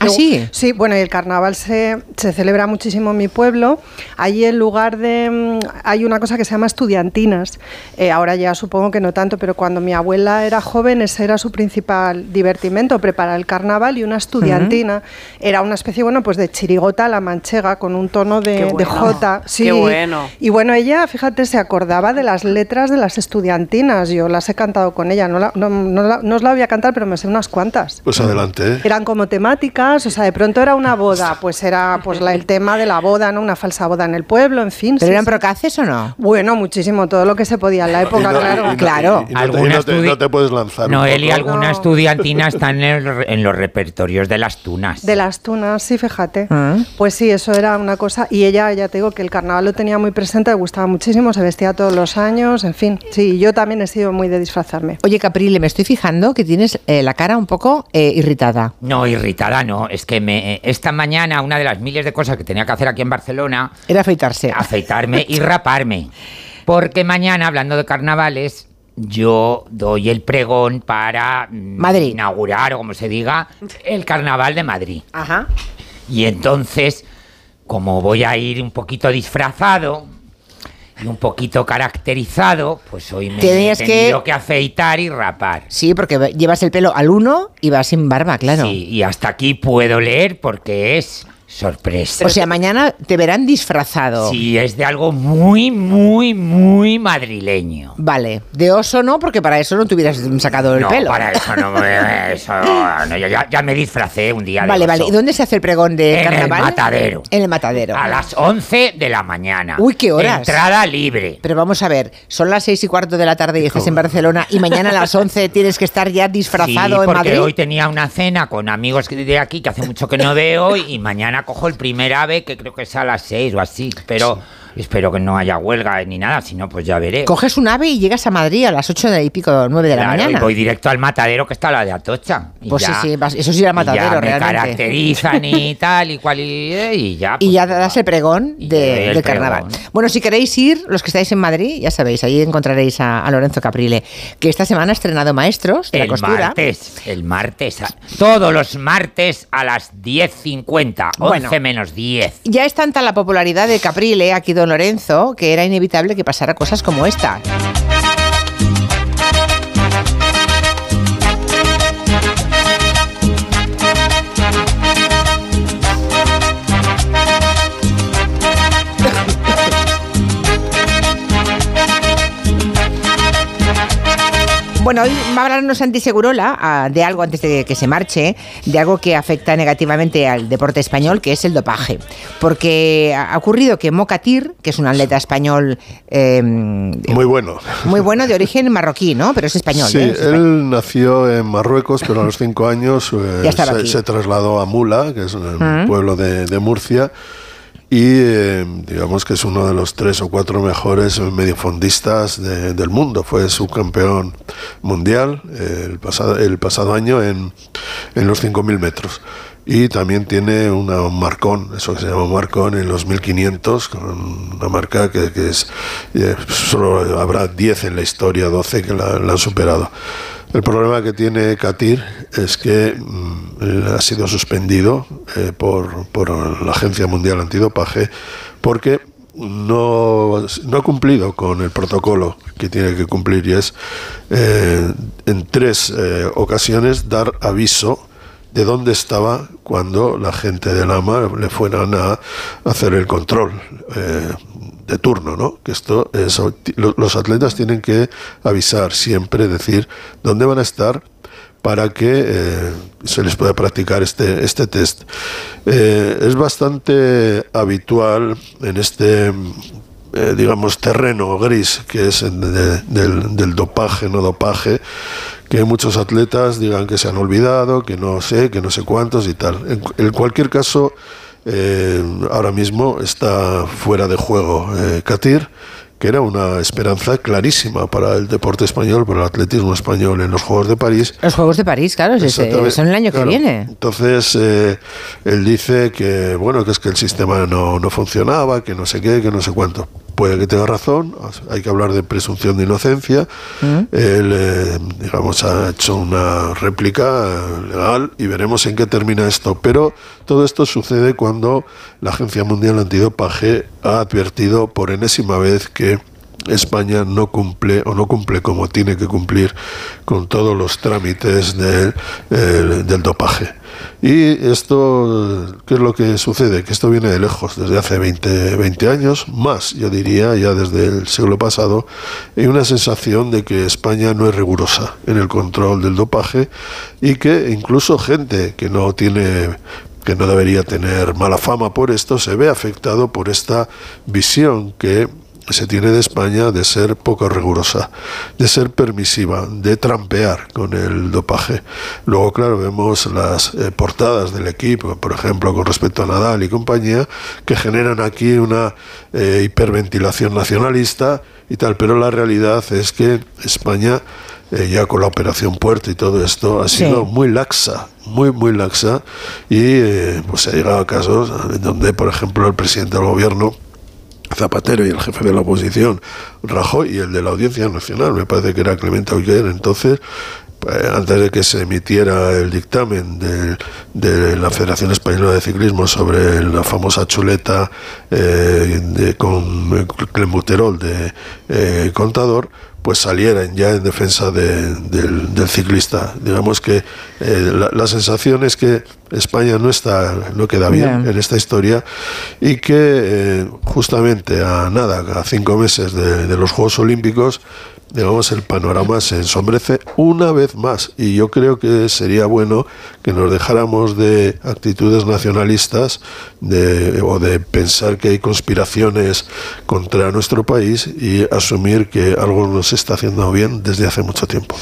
¿Ah, sí? Sí, bueno, y el carnaval se, se celebra muchísimo en mi pueblo. Allí en lugar de... mm, hay una cosa que se llama estudiantinas. Eh, ahora ya supongo que no tanto, pero cuando mi abuela era joven ese era su principal divertimento, preparar el carnaval y una estudiantina. Era una especie, bueno, pues de chirigota a la manchega con un tono Qué de, de bueno. jota. Qué Sí. bueno. Y bueno, ella, fíjate, se acordaba de las letras de las estudiantinas. Yo las he cantado con ella. No, la- no, no la- no os la voy a cantar, pero me sé unas cuantas. Pues adelante, ¿eh? Eran como temáticas, o sea, de pronto era una boda, pues era pues la- el tema de la boda, ¿no? Una falsa boda en el pueblo, en fin. ¿Pero sí, eran sí. procaces o no? Bueno, muchísimo, todo lo que se podía en la época, Y no- claro. y no- claro. y no te- y no no puedes lanzar. un Noelia, poco. alguna estudiantina está en, el- en los repertorios de las tunas. De las tunas, sí, fíjate. Ah. Pues sí, eso era una cosa. Y ella, ya te digo, que el carnaval lo tenía muy presente, le gustaba muchísimo, se vestía todos los años, en fin. Sí, yo también he sido muy de disfrazarme. Oye, Caprile, me estoy fijando que tienes eh, la cara un poco eh, irritada. No, irritada no. Es que me, esta mañana una de las miles de cosas que tenía que hacer aquí en Barcelona Era afeitarse. afeitarme y raparme. Porque mañana, hablando de carnavales, yo doy el pregón para mm, Madrid. inaugurar, o como se diga, el carnaval de Madrid. Ajá. Y entonces, como voy a ir un poquito disfrazado, y un poquito caracterizado, pues hoy me Tenías he que- tenido que... afeitar y rapar. Sí, porque llevas el pelo al uno y vas sin barba, claro. Sí, y hasta aquí puedo leer porque es sorpresa. O sea, mañana te verán disfrazado. Sí, es de algo muy, muy, muy madrileño. Vale, de oso no, porque para eso no te hubieras sacado el no, pelo. para eso no, eso, no, yo ya, ya me disfracé un día de Vale, vale. ¿Y dónde se hace el pregón de En el carnaval? matadero. En el matadero. A las 11 de la mañana. Uy, ¿qué horas? Entrada libre. Pero vamos a ver, son las seis y cuarto de la tarde y estás en Barcelona y mañana a las 11 tienes que estar ya disfrazado sí, en porque Madrid. hoy tenía una cena con amigos de aquí que hace mucho que no veo y mañana cojo el primer ave que creo que es a las 6 o así. Pero espero que no haya huelga ni nada, si no pues ya veré. Coges un ave y llegas a Madrid a las 8 de y pico, 9 de la mañana. y voy directo al matadero que está la de Atocha. Y Pues sí, ya- sí, vas- eso sí era y matadero, ya me realmente. caracterizan y tal y cual y, y ya. Y ya das el pregón de, el del carnaval. pregón. Bueno, si queréis ir, los que estáis en Madrid, ya sabéis, ahí encontraréis a, a Lorenzo Caprile, que esta semana ha estrenado Maestros de la El Costura. martes, el martes, todos los martes a las 10.50, 11 Bueno. menos 10. Ya es tanta la popularidad de Caprile, aquí don Lorenzo, que era inevitable que pasara cosas como esta. Bueno, hoy va a hablarnos Santi Segurola ah, de algo antes de que se marche, de algo que afecta negativamente al deporte español, que es el dopaje. Porque ha ocurrido que Mokatir, que es un atleta español eh, Muy bueno. muy bueno, de origen marroquí, ¿no? Pero es español. Sí, ¿eh? Es español. él nació en Marruecos, pero a los cinco años eh, se, trasladó a Mula, que es un pueblo de, de Murcia, y eh, digamos que es uno de los tres o cuatro mejores mediofondistas de- del mundo. Fue subcampeón mundial eh, el, pasado, el pasado año en, en los 5.000 metros. Y también tiene una, un marcón, eso que se llama marcón en los 1500, con una marca que, es, eh, solo habrá 10 en la historia, 12 que la han superado. El problema que tiene Katir es que mm, ha sido suspendido eh, por, por la Agencia Mundial Antidopaje porque no, no ha cumplido con el protocolo que tiene que cumplir y es eh, en tres eh, ocasiones dar aviso de dónde estaba cuando la gente del AMA le fueran a hacer el control eh, de turno, ¿no? Que esto es, lo- los atletas tienen que avisar siempre, decir dónde van a estar para que eh, se les pueda practicar este, este test. Eh, es bastante habitual en este eh, digamos, terreno gris que es el de- del, del dopaje, no dopaje, que muchos atletas digan que se han olvidado, que no sé, que no sé cuántos y tal. En cualquier caso, eh, ahora mismo está fuera de juego eh, Katir, que era una esperanza clarísima para el deporte español, para el atletismo español en los Juegos de París. Los Juegos de París, claro, es- son el año claro. que viene. Entonces, eh, él dice que, bueno, que es que el sistema no, no funcionaba, que no sé qué, que no sé cuánto. Puede que tenga razón, hay que hablar de presunción de inocencia. Él, eh, digamos, ha hecho una réplica eh, legal y veremos en qué termina esto. Pero todo esto sucede cuando la Agencia Mundial Antidopaje ha advertido por enésima vez que España no cumple o no cumple como tiene que cumplir con todos los trámites del, el- del dopaje. Y esto, ¿qué es lo que sucede? Que esto viene de lejos, desde hace 20, 20 años, más, yo diría, ya desde el siglo pasado, hay una sensación de que España no es rigurosa en el control del dopaje y que incluso gente que no tiene que no debería tener mala fama por esto, se ve afectado por esta visión que se tiene de España de ser poco rigurosa, de ser permisiva, de trampear con el dopaje. Luego, claro, vemos las eh, portadas del equipo, por ejemplo, con respecto a Nadal y compañía, que generan aquí una eh, hiperventilación nacionalista y tal, pero la realidad es que España eh, ya con la operación Puerto y todo esto, ha Sí. sido muy laxa, muy, muy laxa, y eh, pues se ha llegado a casos en donde, por ejemplo, el presidente del gobierno, Zapatero y el jefe de la oposición, Rajoy, y el de la Audiencia Nacional, me parece que era Clemente Auger, entonces eh, antes de que se emitiera el dictamen de, de la Federación Española de Ciclismo sobre la famosa chuleta eh, de, con clenbuterol de eh, contador, pues salieran ya en defensa de- del, del ciclista. Digamos que eh, la, la sensación es que España no está, no queda bien en esta historia y que eh, justamente a nada, a cinco meses de, de los Juegos Olímpicos, digamos, el panorama se ensombrece una vez más. Y yo creo que sería bueno que nos dejáramos de actitudes nacionalistas de, o de pensar que hay conspiraciones contra nuestro país y asumir que algo no se está haciendo bien desde hace mucho tiempo.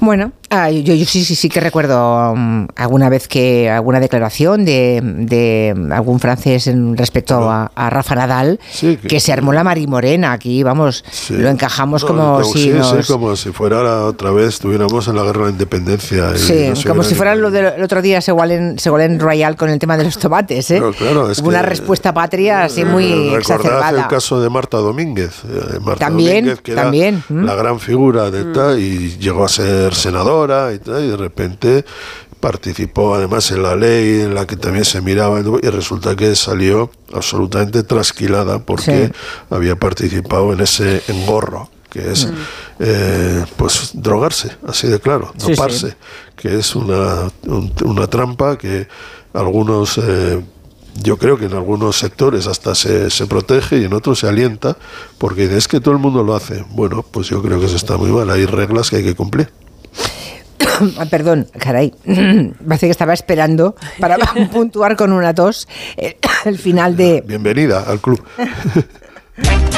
Bueno, ah, yo, yo sí, sí, sí que recuerdo mm, alguna vez que alguna declaración de, de algún francés en respecto a, a Rafa Nadal, que, se armó la marimorena aquí, vamos, lo encajamos No, como como- si sí, nos... sí, como si fuera la- otra vez estuviéramos en la guerra de la independencia. Sí, no como si fuera lo del otro día Segolén, Segolén Royal con el tema de los tomates, ¿eh? No, claro, es una que- respuesta patria así muy Recordad exacerbada. el caso de Marta Domínguez. eh, Marta También, Domínguez, que también, era ¿m? la gran figura Mm. de tal, y llegó a ser y tal, y de repente participó además en la ley en la que también se miraba y resulta que salió absolutamente trasquilada porque Sí. había participado en ese engorro que es Mm. eh, pues drogarse, así de claro, Sí, sí. doparse, que es una, un- una trampa que algunos eh, yo creo que en algunos sectores hasta se, se protege y en otros se alienta, porque es que todo el mundo lo hace. Bueno, pues yo creo que eso está muy mal. Hay reglas que hay que cumplir. Ah, Perdón, caray. Parece que estaba esperando para puntuar con una tos el, el final de... Bienvenida al club.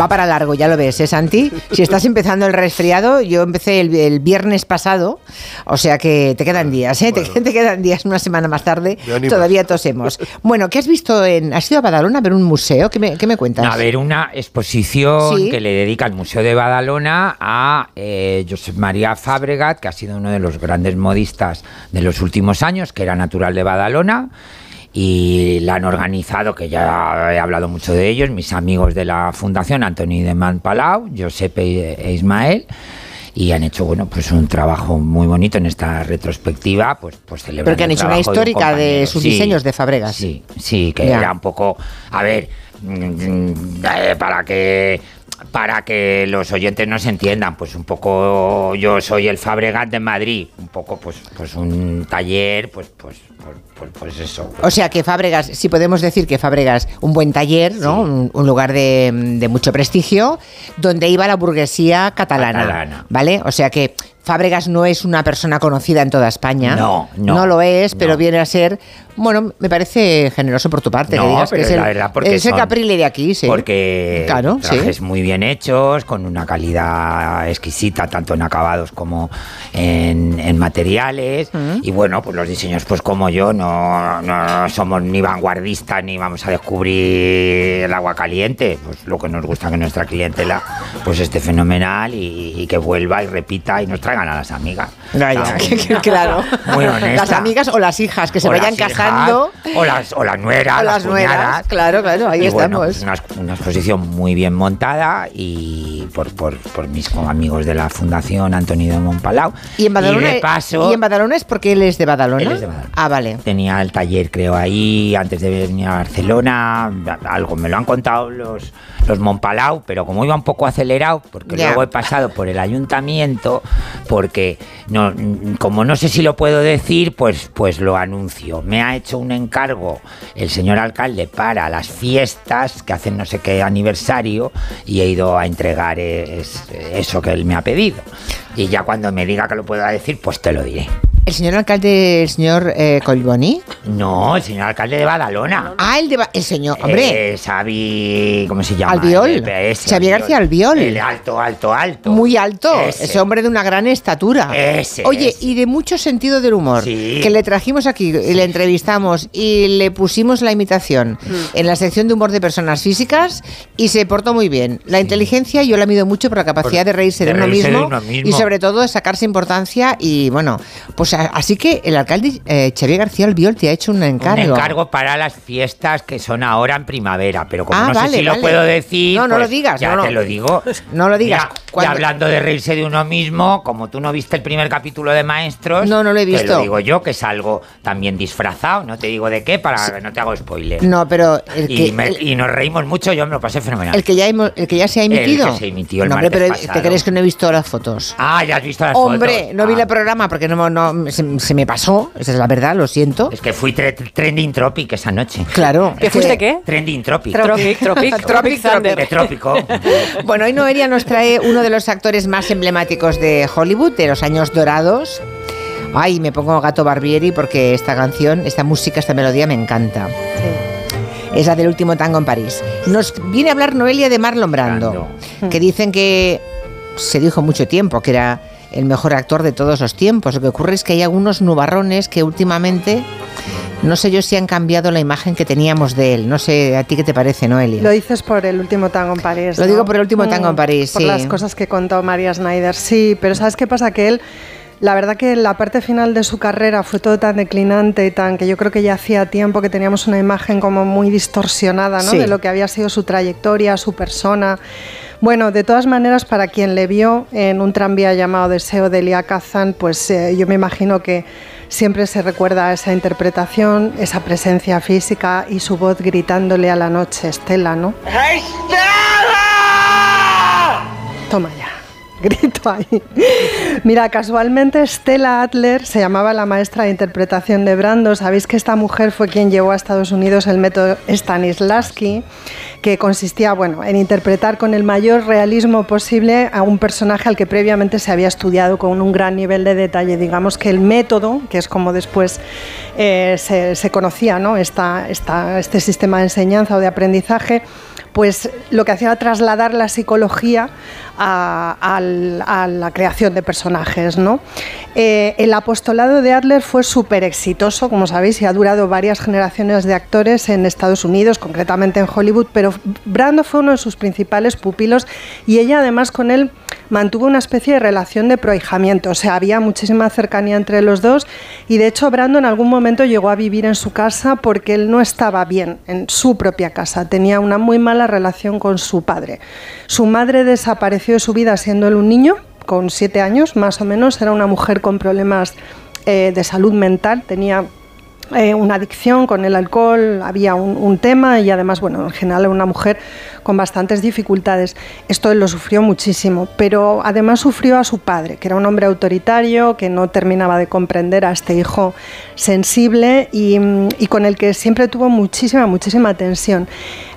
Va para largo, ya lo ves, ¿eh, Santi? Si estás empezando el resfriado, yo empecé el, el viernes pasado, o sea que te quedan días, ¿eh? Te, te quedan días, una semana más tarde, todavía tosemos. Bueno, ¿qué has visto en... ¿Has ido a Badalona a ver un museo? ¿Qué me, qué me cuentas? A ver, una exposición Sí. que le dedica el Museo de Badalona a eh, Josep María Fabregat, que ha sido uno de los grandes modistas de los últimos años, que era natural de Badalona. Y la han organizado, que ya he hablado mucho de ellos, mis amigos de la Fundación, Antoni de Man Palau, Josep e Ismael, y han hecho bueno pues un trabajo muy bonito en esta retrospectiva, pues, pues celebrando Pero que han hecho una trabajo de un histórica de sus Sí, diseños de Fabregas. Sí, sí, que Ya. era un poco, a ver, eh, para que para que los oyentes nos entiendan, pues un poco yo soy el Fabregat de Madrid, un poco pues pues un taller, pues pues pues, eso. O sea que Fábregas, si podemos decir que Fábregas, un buen taller, ¿no? Un, un lugar de, de mucho prestigio, donde iba la burguesía catalana, Catalana. ¿vale? O sea que Fábregas no es una persona conocida en toda España. No, no, lo es, pero no. viene a ser, bueno, me parece generoso por tu parte que No, digas que pero es es la el, verdad porque es el son- Caprile de aquí, sí. Porque Claro, sí. trajes muy bien hechos, con una calidad exquisita, tanto en acabados como en, en materiales. Mm. Y bueno, pues los diseños, pues como yo, no, no somos ni vanguardistas ni vamos a descubrir el agua caliente. Pues lo que nos gusta que nuestra clientela pues esté fenomenal y, y que vuelva y repita y nos traigan a las amigas. Ya, ya, claro. Muy honesta. Las amigas o las hijas que se O vayan las hijas, casando. O las, o las nueras, O las, las nueras, claro, claro, ahí Y bueno, estamos. pues una, una exposición muy bien montada y por, por, por mis amigos de la Fundación Antonio de Montpalau. Y en Badalona, de paso, ¿y en Badalona es porque él es de Badalona? Él es de Badalona. Ah, vale. Tenía el taller, creo, ahí antes de venir a Barcelona. Algo me lo han contado los, los Montpalau, pero como iba un poco acelerado, porque luego he pasado por el ayuntamiento, porque no, como no sé si lo puedo decir, pues, pues lo anuncio. Me ha hecho un encargo el señor alcalde para las fiestas que hacen no sé qué aniversario y he ido a entregar es- eso que él me ha pedido. Y ya cuando me diga que lo pueda decir, pues te lo diré. ¿El señor alcalde, el señor eh, Colboni? No, el señor alcalde de Badalona. Ah, el de Ba- el señor, hombre. Eh, Xavi, ¿cómo se llama? Albiol. EPS, Xavi García Albiol. El alto, alto, alto. Muy alto, Ese. ese. hombre de una gran estatura. Ese, Oye, ese. y de mucho sentido del humor. Sí. Que le trajimos aquí, y le entrevistamos y le pusimos la imitación en la sección de humor de personas físicas y se portó muy bien. La inteligencia yo la mido mucho por la capacidad de reírse de, de uno, de mismo, uno mismo. y sobre todo de sacarse importancia y bueno, pues así que el alcalde eh, Xavier García Albiol te ha hecho un encargo. Un encargo para las fiestas que son ahora en primavera, pero como Ah, no vale, sé si vale. lo puedo decir. No, no lo pues digas, Ya no, no. te lo digo. No lo digas. Mira, y hablando de reírse de uno mismo, como tú no viste el primer capítulo de Maestros. No, no lo he Te visto. lo digo yo, que salgo también disfrazado. No te digo de qué, para que no te hago spoiler. No, pero el y, que, me- el, y nos reímos mucho, yo me lo pasé fenomenal. el que ya hemos- el que ya se ha emitido. El que se emitió el no, hombre, pero pasado. ¿te crees que no he visto las fotos? Ah, ya has visto las Hombre, fotos. no vi Ah. el programa porque no, no se, se me pasó, esa es la verdad, lo siento. Es que fui tre- trending tropic esa noche. Claro. ¿Qué es fuiste que- qué? Trending tropic. Tropic, Tropic, Tropic. De trópico. Bueno, hoy Noelia nos trae uno de los actores más emblemáticos de Hollywood, de los años dorados. Ay, me pongo gato Barbieri porque esta canción, esta música, esta melodía me encanta. Es la del último tango en París. Nos viene a hablar Noelia de Marlon Brando, que dicen que se dijo mucho tiempo que era el mejor actor de todos los tiempos. Lo que ocurre es que hay algunos nubarrones que últimamente no sé yo si han cambiado la imagen que teníamos de él. No sé, ¿a ti qué te parece, Noelia? Lo dices por el último tango en París. Lo ¿no? digo por el último tango en Mm, París, Por sí. las cosas que contó María Schneider, sí, pero ¿sabes qué pasa? Que él, la verdad que la parte final de su carrera fue todo tan declinante y tan que yo creo que ya hacía tiempo que teníamos una imagen como muy distorsionada ¿no? Sí. de lo que había sido su trayectoria, su persona. Bueno, de todas maneras, para quien le vio en un tranvía llamado Deseo de Elia Kazan, pues eh, yo me imagino que siempre se recuerda a esa interpretación, esa presencia física y su voz gritándole a la noche, Estela, ¿no? Toma ya. Grito ahí. Mira, casualmente Stella Adler se llamaba la maestra de interpretación de Brando. Sabéis que esta mujer fue quien llevó a Estados Unidos el método Stanislavski, que consistía bueno, en interpretar con el mayor realismo posible a un personaje al que previamente se había estudiado con un gran nivel de detalle. Digamos que el método, que es como después eh, se, se conocía ¿no? esta, esta- este sistema de enseñanza o de aprendizaje, pues lo que hacía era trasladar la psicología a, la creación de personajes. ¿no? Eh, el apostolado de Adler fue súper exitoso, como sabéis, y ha durado varias generaciones de actores en Estados Unidos, concretamente en Hollywood, pero Brando fue uno de sus principales pupilos y ella además con él mantuvo una especie de relación de prohijamiento, o sea, había muchísima cercanía entre los dos y de hecho Brando en algún momento llegó a vivir en su casa porque él no estaba bien en su propia casa, tenía una muy mala relación con su padre. Su madre desapareció de su vida siendo él un niño, con siete años más o menos, era una mujer con problemas eh, de salud mental, tenía eh, una adicción con el alcohol, había un, tema y además, bueno, en general era una mujer con bastantes dificultades. Esto lo sufrió muchísimo, pero además sufrió a su padre, que era un hombre autoritario, que no terminaba de comprender a este hijo sensible y con el que siempre tuvo muchísima, muchísima tensión.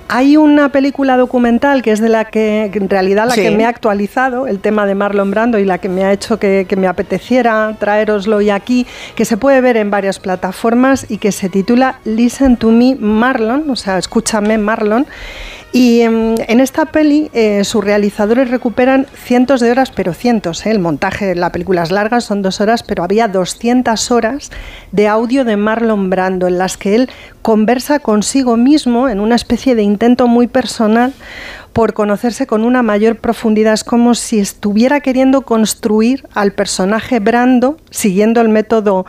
Hay una película documental que es de la que, en realidad, la Sí. que me ha actualizado el tema de Marlon Brando y la que me ha hecho que, que me apeteciera traeroslo hoy aquí, que se puede ver en varias plataformas y que se titula Listen to Me Marlon, o sea, escúchame Marlon. Y em, en esta peli eh, sus realizadores recuperan cientos de horas, pero cientos, ¿eh? el montaje de la película es larga, son dos horas, pero había 200 horas de audio de Marlon Brando en las que él conversa consigo mismo en una especie de intento muy personal por conocerse con una mayor profundidad. Es como si estuviera queriendo construir al personaje Brando siguiendo el método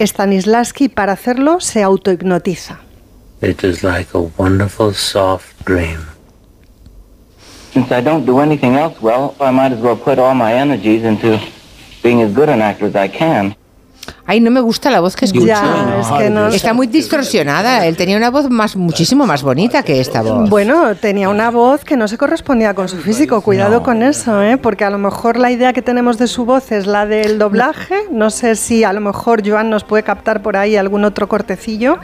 Stanislavski para hacerlo se autohipnotiza. It is like a wonderful soft dream. Since I don't do anything else well, I might as well put all my energies into being as good an actor as I can. Ay, no me gusta la voz que escucho. Ya, es que no- Está muy distorsionada. Él tenía una voz más, muchísimo más bonita que esta voz. Bueno, tenía una voz que no se correspondía con su físico. Cuidado con eso, ¿eh? porque a lo mejor la idea que tenemos de su voz es la del doblaje. No sé si a lo mejor Joan nos puede captar por ahí algún otro cortecillo,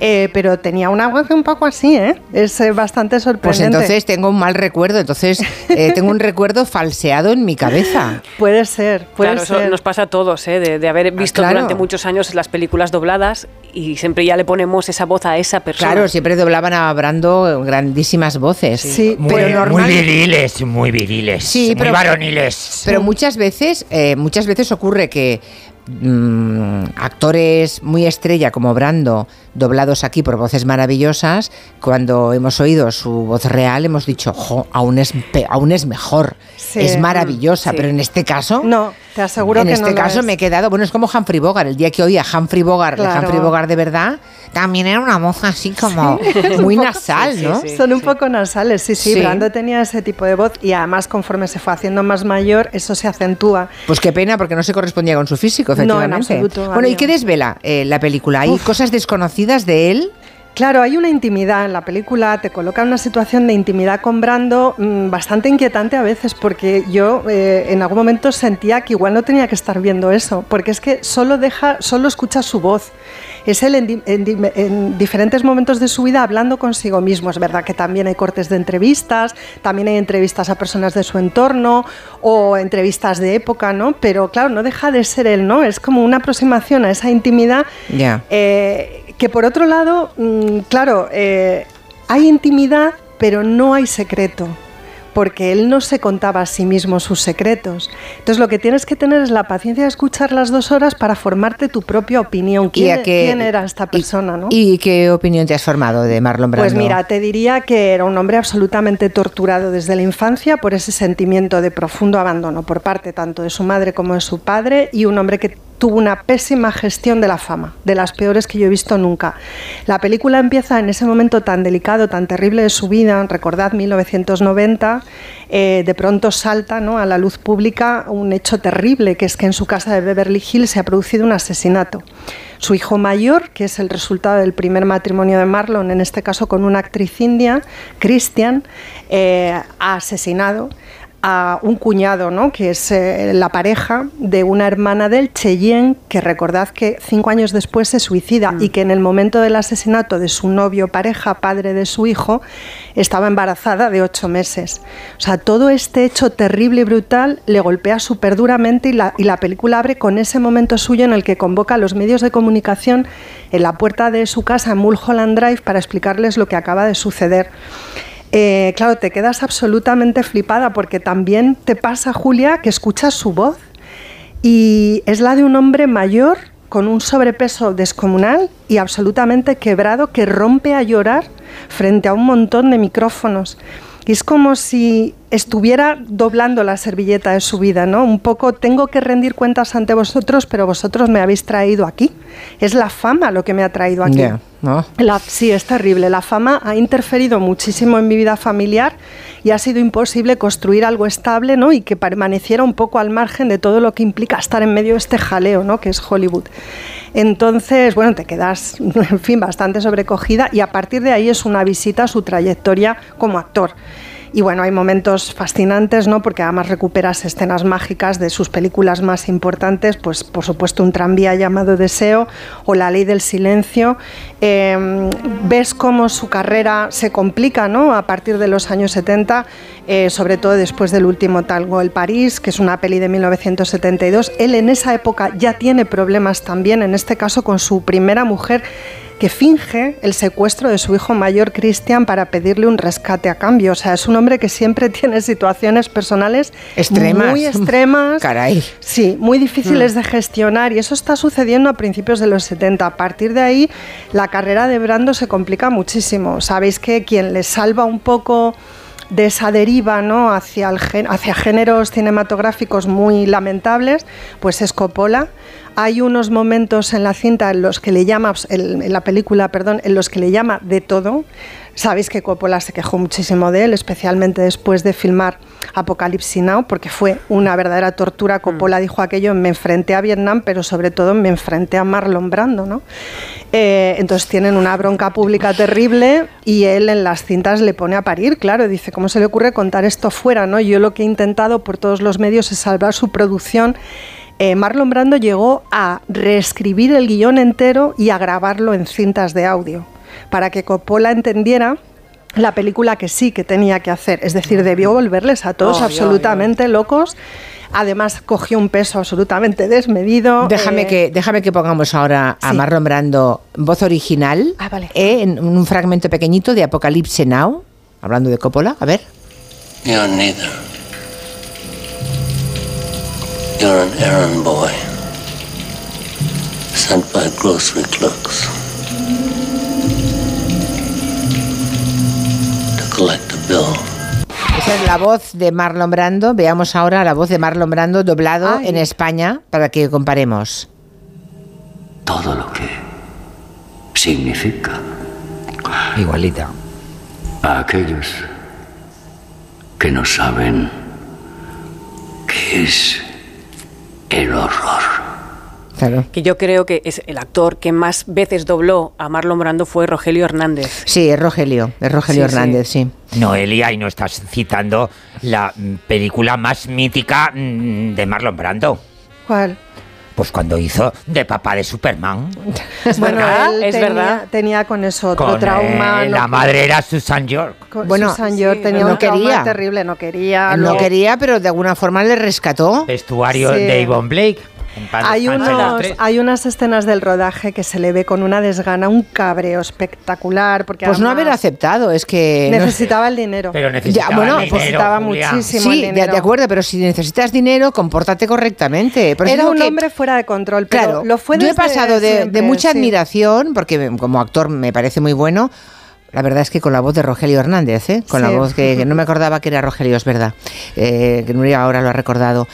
eh, pero tenía una voz un poco así, ¿eh? es eh, bastante Pues sorprendente. entonces tengo un mal recuerdo, entonces eh, tengo un recuerdo falseado en mi cabeza. Puede ser, puede Claro, eso nos pasa a todos, ¿eh? de, de haber visto claro. Durante muchos años las películas dobladas y siempre ya le ponemos esa voz a esa persona. Claro, siempre doblaban a Brando grandísimas voces. Sí, Muy, pero muy viriles, muy viriles. Sí, muy pero- varoniles. Pero muchas veces, eh, muchas veces ocurre que mm, actores muy estrella como Brando, doblados aquí por voces maravillosas, cuando hemos oído su voz real hemos dicho, jo, aún es, aún es mejor, Sí. es maravillosa, Sí. pero en este caso... No, te aseguro en que este no lo caso me he quedado, bueno, es como Humphrey Bogart, el día que oía Humphrey Bogart. Humphrey Bogart de verdad, también era una voz así como Sí. muy nasal, sí, ¿no? sí, sí. Son un poco nasales, sí, sí, Sí. Brando tenía ese tipo de voz y además conforme se fue haciendo más mayor, eso se acentúa. Pues qué pena, porque no se correspondía con su físico, No, en efectivamente. absoluto, bueno, ¿y qué desvela eh, la película? ¿Hay Uf. cosas desconocidas de él? Claro, hay una intimidad en la película, te coloca en una situación de intimidad con Brando mm, bastante inquietante a veces, porque yo eh, en algún momento sentía que igual no tenía que estar viendo eso, porque es que solo deja, solo escucha su voz. Es él en, di- en di- en diferentes momentos de su vida hablando consigo mismo. Es verdad que también hay cortes de entrevistas, también hay entrevistas a personas de su entorno o entrevistas de época, ¿no? Pero claro, no deja de ser él, ¿no? Es como una aproximación a esa intimidad eh, que por otro lado, mm, claro, eh, hay intimidad, pero no hay secreto, porque él no se contaba a sí mismo sus secretos. Entonces lo que tienes que tener es la paciencia de escuchar las dos horas para formarte tu propia opinión. ¿Y ¿Quién, qué- quién era esta persona? ¿no? ¿Y qué opinión te has formado de Marlon Brando? Pues mira, te diría que era un hombre absolutamente torturado desde la infancia por ese sentimiento de profundo abandono por parte tanto de su madre como de su padre y un hombre que tuvo una pésima gestión de la fama, de las peores que yo he visto nunca. La película empieza en ese momento tan delicado, tan terrible de su vida, recordad 1990, eh, de pronto salta a la luz pública un hecho terrible, que es que en su casa de Beverly Hills se ha producido un asesinato. Su hijo mayor, que es el resultado del primer matrimonio de Marlon, en este caso con una actriz india, Christian, eh, ha asesinado a un cuñado, ¿no? que es eh, la pareja de una hermana del Cheyenne, que recordad que cinco años después se suicida y que en el momento del asesinato de su novio, pareja, padre de su hijo, estaba embarazada de ocho meses. O sea, todo este hecho terrible y brutal le golpea súper duramente y la, y la película abre con ese momento suyo en el que convoca a los medios de comunicación en la puerta de su casa en Mulholland Drive para explicarles lo que acaba de suceder. Eh, claro, te quedas absolutamente flipada porque también te pasa, Julia, que escuchas su voz y es la de un hombre mayor con un sobrepeso descomunal y absolutamente quebrado que rompe a llorar frente a un montón de micrófonos. Y es como si estuviera doblando la servilleta de su vida, ¿no? Un poco tengo que rendir cuentas ante vosotros, pero vosotros me habéis traído aquí. Es la fama lo que me ha traído aquí. ¿no? La- sí, es terrible. La fama ha interferido muchísimo en mi vida familiar y ha sido imposible construir algo estable ¿no? y que permaneciera un poco al margen de todo lo que implica estar en medio de este jaleo ¿no? que es Hollywood. Entonces, bueno, te quedas, en fin, bastante sobrecogida y a partir de ahí es una visita a su trayectoria como actor. Y bueno, hay momentos fascinantes, ¿no? Porque además recuperas escenas mágicas de sus películas más importantes, pues por supuesto un tranvía llamado Deseo o La Ley del Silencio. Eh, ves cómo su carrera se complica, ¿no? A partir de los años 70, eh, sobre todo después del último Talgo el París, que es una peli de 1972. Él en esa época ya tiene problemas también, en este caso con su primera mujer que finge el secuestro de su hijo mayor Christian para pedirle un rescate a cambio. O sea, es un hombre que siempre tiene situaciones personales Extremas. muy extremas. Caray. Sí, muy difíciles de gestionar y eso está sucediendo a principios de los 70. A partir de ahí, la carrera de Brando se complica muchísimo. Sabéis que quien le salva un poco de esa deriva ¿no? hacia, el hacia géneros cinematográficos muy lamentables, pues es Coppola. Hay unos momentos en la cinta en los que le llama, en la película, perdón, en los que le llama de todo. Sabéis que Coppola se quejó muchísimo de él, especialmente después de filmar Apocalipsis Now, porque fue una verdadera tortura. Coppola dijo aquello, me enfrenté a Vietnam, pero sobre todo me enfrenté a Marlon Brando, ¿no? Eh, entonces tienen una bronca pública terrible y él en las cintas le pone a parir, claro, dice, ¿cómo se le ocurre contar esto fuera? ¿no? Yo lo que he intentado por todos los medios es salvar su producción. Eh, Marlon Brando llegó a reescribir el guion entero y a grabarlo en cintas de audio, para que Coppola entendiera la película que sí que tenía que hacer, es decir, debió volverles a todos absolutamente locos. Además cogió un peso absolutamente desmedido. Déjame, eh, que, déjame que pongamos ahora a Sí. Marlon Brando voz original Ah, vale. eh, en un fragmento pequeñito de Apocalipse Now, hablando de Coppola. A ver. You're neither. You're an errand boy. sent by grocery clerks collect a bill. Esa es la voz de Marlon Brando. Veamos ahora la voz de Marlon Brando doblado Ay. en España para que comparemos. Todo lo que significa Igualita. a aquellos que no saben qué es el horror. Claro. Que yo creo que es el actor que más veces dobló a Marlon Brando fue Rogelio Hernández. Sí, es Rogelio, es Rogelio Sí, sí. Hernández, sí. Noelia, y no estás citando la mm, película más mítica mm, de Marlon Brando. ¿Cuál? Pues cuando hizo de papá de Superman. bueno, verdad, él es tenía, verdad. tenía con eso otro Con, trauma. eh, no- la madre era Susan York. con Bueno, Susan York sí, tenía no un trauma quería. terrible, no quería. no quería, pero de alguna forma le rescató. Vestuario Sí. de Yvonne Blake. Hay, unos, hay unas escenas del rodaje que se le ve con una desgana, un cabreo espectacular. Porque Pues no haber aceptado, es que... no- Necesitaba el dinero. Pero Ya, necesitaba bueno, dinero, necesitaba Julia. muchísimo. Sí, el dinero. de acuerdo, pero si necesitas dinero, compórtate correctamente. Era un que- hombre fuera de control, pero Claro, lo fue yo he pasado de, mucha sí. admiración, porque como actor me parece muy bueno. La verdad es que con la voz de Rogelio Hernández, ¿eh? con la voz que, que no me acordaba que era Rogelio, es verdad, eh, que Nuria ahora lo ha recordado.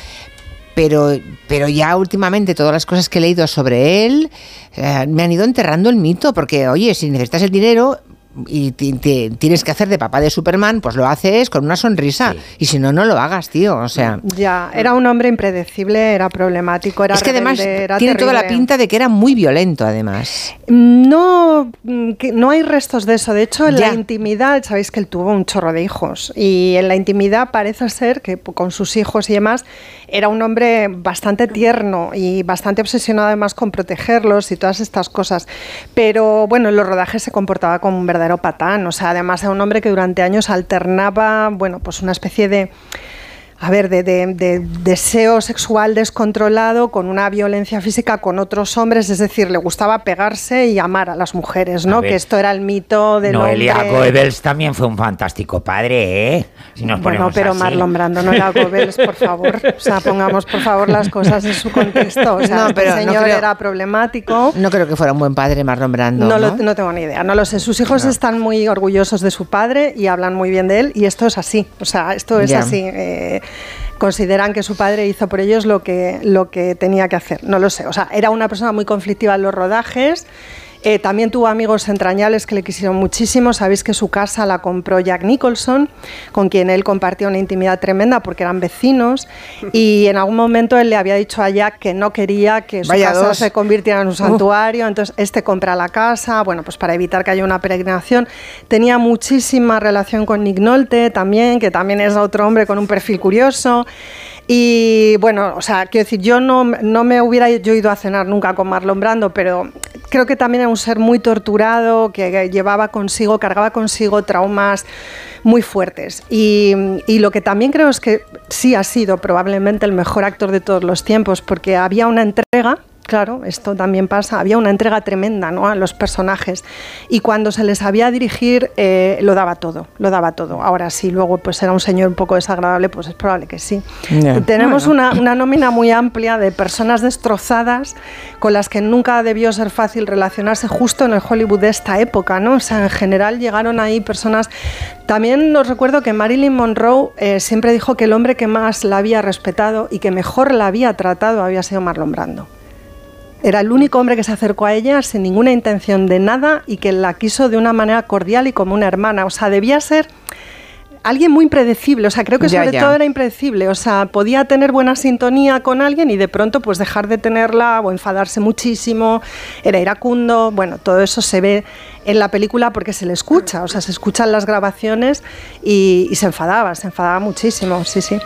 Pero, pero ya últimamente todas las cosas que he leído sobre él eh, me han ido enterrando el mito, porque oye, si necesitas el dinero y ti- ti- tienes que hacer de papá de Superman, pues lo haces con una sonrisa. Y si no, no lo hagas, tío. O sea, Ya, era un hombre impredecible, era problemático, era es que además era tiene toda la pinta de que era muy violento, además. No, mm, que no hay restos de eso. De hecho, en Ya. la intimidad, sabéis que él tuvo un chorro de hijos. Y en la intimidad parece ser que con sus hijos y demás era un hombre bastante tierno y bastante obsesionado además con protegerlos y todas estas cosas. Pero bueno, en los rodajes se comportaba como un verdadero patán. O sea, además era un hombre que durante años alternaba, bueno, pues una especie de a ver, de, de- de deseo sexual descontrolado con una violencia física con otros hombres, es decir, le gustaba pegarse y amar a las mujeres, ¿no? ver. Que esto era el mito del Noelia hombre. Goebbels también fue un fantástico padre, ¿eh? Si nos Bueno, ponemos pero así. Marlon Brando no era Goebbels, por favor. O sea, pongamos por favor las cosas en su contexto. O sea, No, este pero no señor creo- era problemático. No creo que fuera un buen padre Marlon Brando. No, No, lo- no tengo ni idea, no lo sé. Sus hijos No. están muy orgullosos de su padre y hablan muy bien de él y esto es así. O sea, esto es así. eh, consideran que su padre hizo por ellos lo que, lo que tenía que hacer. No lo sé. O sea, era una persona muy conflictiva en los rodajes. Eh, también tuvo amigos entrañables que le quisieron muchísimo. Sabéis que su casa la compró Jack Nicholson, con quien él compartía una intimidad tremenda porque eran vecinos. Y en algún momento él le había dicho a Jack que no quería que su Vaya casa dos. se convirtiera en un Uh. santuario. Entonces, este compra la casa, bueno, pues para evitar que haya una peregrinación. Tenía muchísima relación con Nick Nolte también, que también es otro hombre con un perfil curioso. Y bueno, o sea, quiero decir, yo no, no me hubiera yo ido a cenar nunca con Marlon Brando, pero creo que también era un ser muy torturado, que llevaba consigo, cargaba consigo traumas muy fuertes. Y, y lo que también creo es que sí ha sido probablemente el mejor actor de todos los tiempos, porque había una entrega Claro, esto también pasa. Había una entrega tremenda ¿no? a los personajes y cuando se les sabía dirigir eh, lo daba todo, lo daba todo. Ahora sí, luego pues era un señor un poco desagradable, pues es probable que sí. Tenemos Bueno. una, una nómina muy amplia de personas destrozadas con las que nunca debió ser fácil relacionarse justo en el Hollywood de esta época, ¿no? O sea, en general llegaron ahí personas... También os recuerdo que Marilyn Monroe eh, siempre dijo que el hombre que más la había respetado y que mejor la había tratado había sido Marlon Brando. Era el único hombre que se acercó a ella sin ninguna intención de nada y que la quiso de una manera cordial y como una hermana. O sea, debía ser alguien muy impredecible. O sea, creo que Ya, sobre ya. todo era impredecible. O sea, podía tener buena sintonía con alguien y de pronto pues dejar de tenerla o enfadarse muchísimo. Era iracundo. Bueno, todo eso se ve en la película porque se le escucha. O sea, se escuchan las grabaciones y, y se enfadaba, se enfadaba muchísimo. Sí, sí.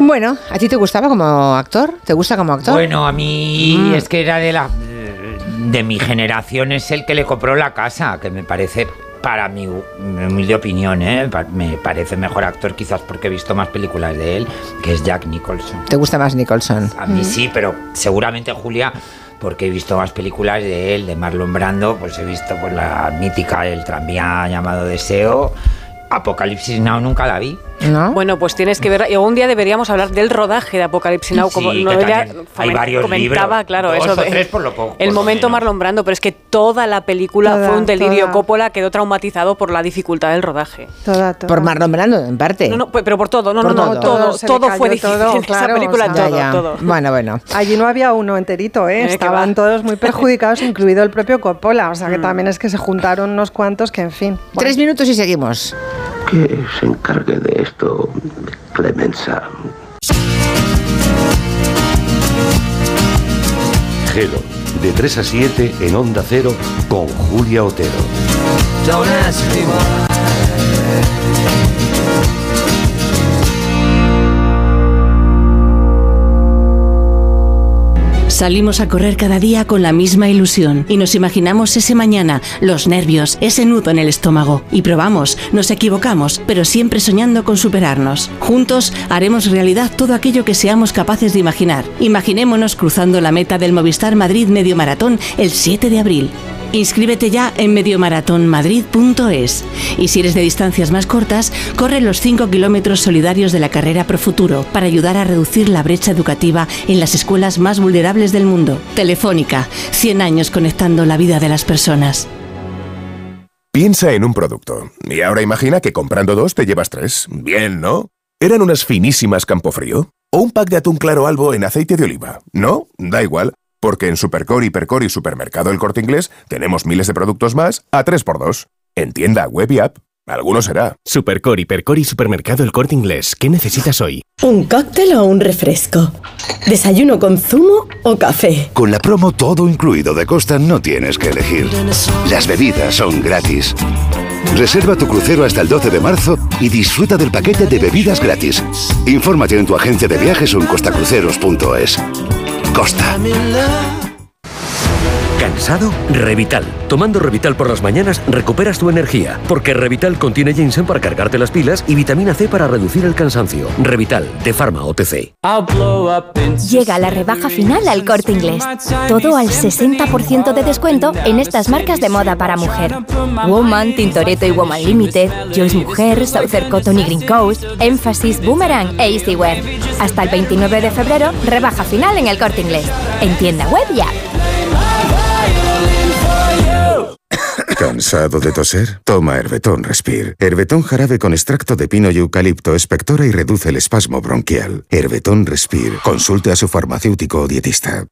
Bueno, ¿a ti te gustaba como actor? ¿Te gusta como actor? Bueno, a mí Mm. es que era de la de mi generación es el que le compró la casa, que me parece para mi, mi humilde opinión, ¿eh? Pa- me parece mejor actor quizás porque he visto más películas de él, que es Jack Nicholson. ¿Te gusta más Nicholson? A mí sí, pero seguramente Julia, porque he visto más películas de él, de Marlon Brando, pues he visto pues, la mítica El tranvía llamado Deseo Apocalipsis Now nunca la vi. ¿No? Bueno, pues tienes que ver. y Un día deberíamos hablar del rodaje de Apocalipsis Now, como Sí, que Noelia también hay varios comentaba, libros, claro, dos eso o de- tres por lo po- el por lo momento Marlon Brando, pero es que toda la película Toda, fue un delirio. toda. Coppola quedó traumatizado por la dificultad del rodaje. Por Marlon Brando, en parte. No, no, pero por todo, no, Por no, no, todo. fue difícil. todo, en claro, esa película o sea, todo, Ya, ya. todo. Bueno, bueno. Allí no había uno enterito, ¿eh? Estaban todos muy perjudicados, incluido el propio Coppola. O sea Mm. que también es que se juntaron unos cuantos que, en fin. Tres minutos y seguimos. Que se encargue de esto Clemenza. Gelo, de 3 a 7 en Onda Cero con Julia Otero. Salimos a correr cada día con la misma ilusión y nos imaginamos ese mañana, los nervios, ese nudo en el estómago. Y probamos, nos equivocamos, pero siempre soñando con superarnos. Juntos haremos realidad todo aquello que seamos capaces de imaginar. Imaginémonos cruzando la meta del Movistar Madrid Medio Maratón el 7 de abril. Inscríbete ya en mediomaratonmadrid.es. Y si eres de distancias más cortas, corre los 5 kilómetros solidarios de la carrera Pro Futuro para ayudar a reducir la brecha educativa en las escuelas más vulnerables del mundo. Telefónica, 100 años conectando la vida de las personas. Piensa en un producto. Y ahora imagina que comprando dos te llevas tres. Bien, ¿no? ¿Eran unas finísimas Campofrío? ¿O un pack de atún claro albo en aceite de oliva? ¿No? Da igual. Porque en Supercore, Hipercore y Supermercado El Corte Inglés tenemos miles de productos más a 3x2. En tienda, web y app. Alguno será. Supercore, Hipercore y Supermercado El Corte Inglés. ¿Qué necesitas hoy? ¿Un cóctel o un refresco? ¿Desayuno con zumo o café? Con la promo todo incluido de Costa no tienes que elegir. Las bebidas son gratis. Reserva tu crucero hasta el 12 de marzo y disfruta del paquete de bebidas gratis. Infórmate en tu agencia de viajes o en costacruceros.es. Costa. ¿Cansado? Revital. Tomando Revital por las mañanas recuperas tu energía, porque Revital contiene ginseng para cargarte las pilas y vitamina C para reducir el cansancio. Revital, de Pharma OTC. Llega la rebaja final al corte inglés. Todo al 60% de descuento en estas marcas de moda para mujer. Woman, Tintoretto y Woman Limited, Joyce Mujer, Southern Cotton y Green Coast, Emphasis, Boomerang e Easywear. Hasta el 29 de febrero, rebaja final en el corte inglés. En tienda web y ¿Cansado de toser? Toma Herbetón Respire. Herbetón jarabe con extracto de pino y eucalipto espectora y reduce el espasmo bronquial. Herbetón Respire. Consulte a su farmacéutico o dietista.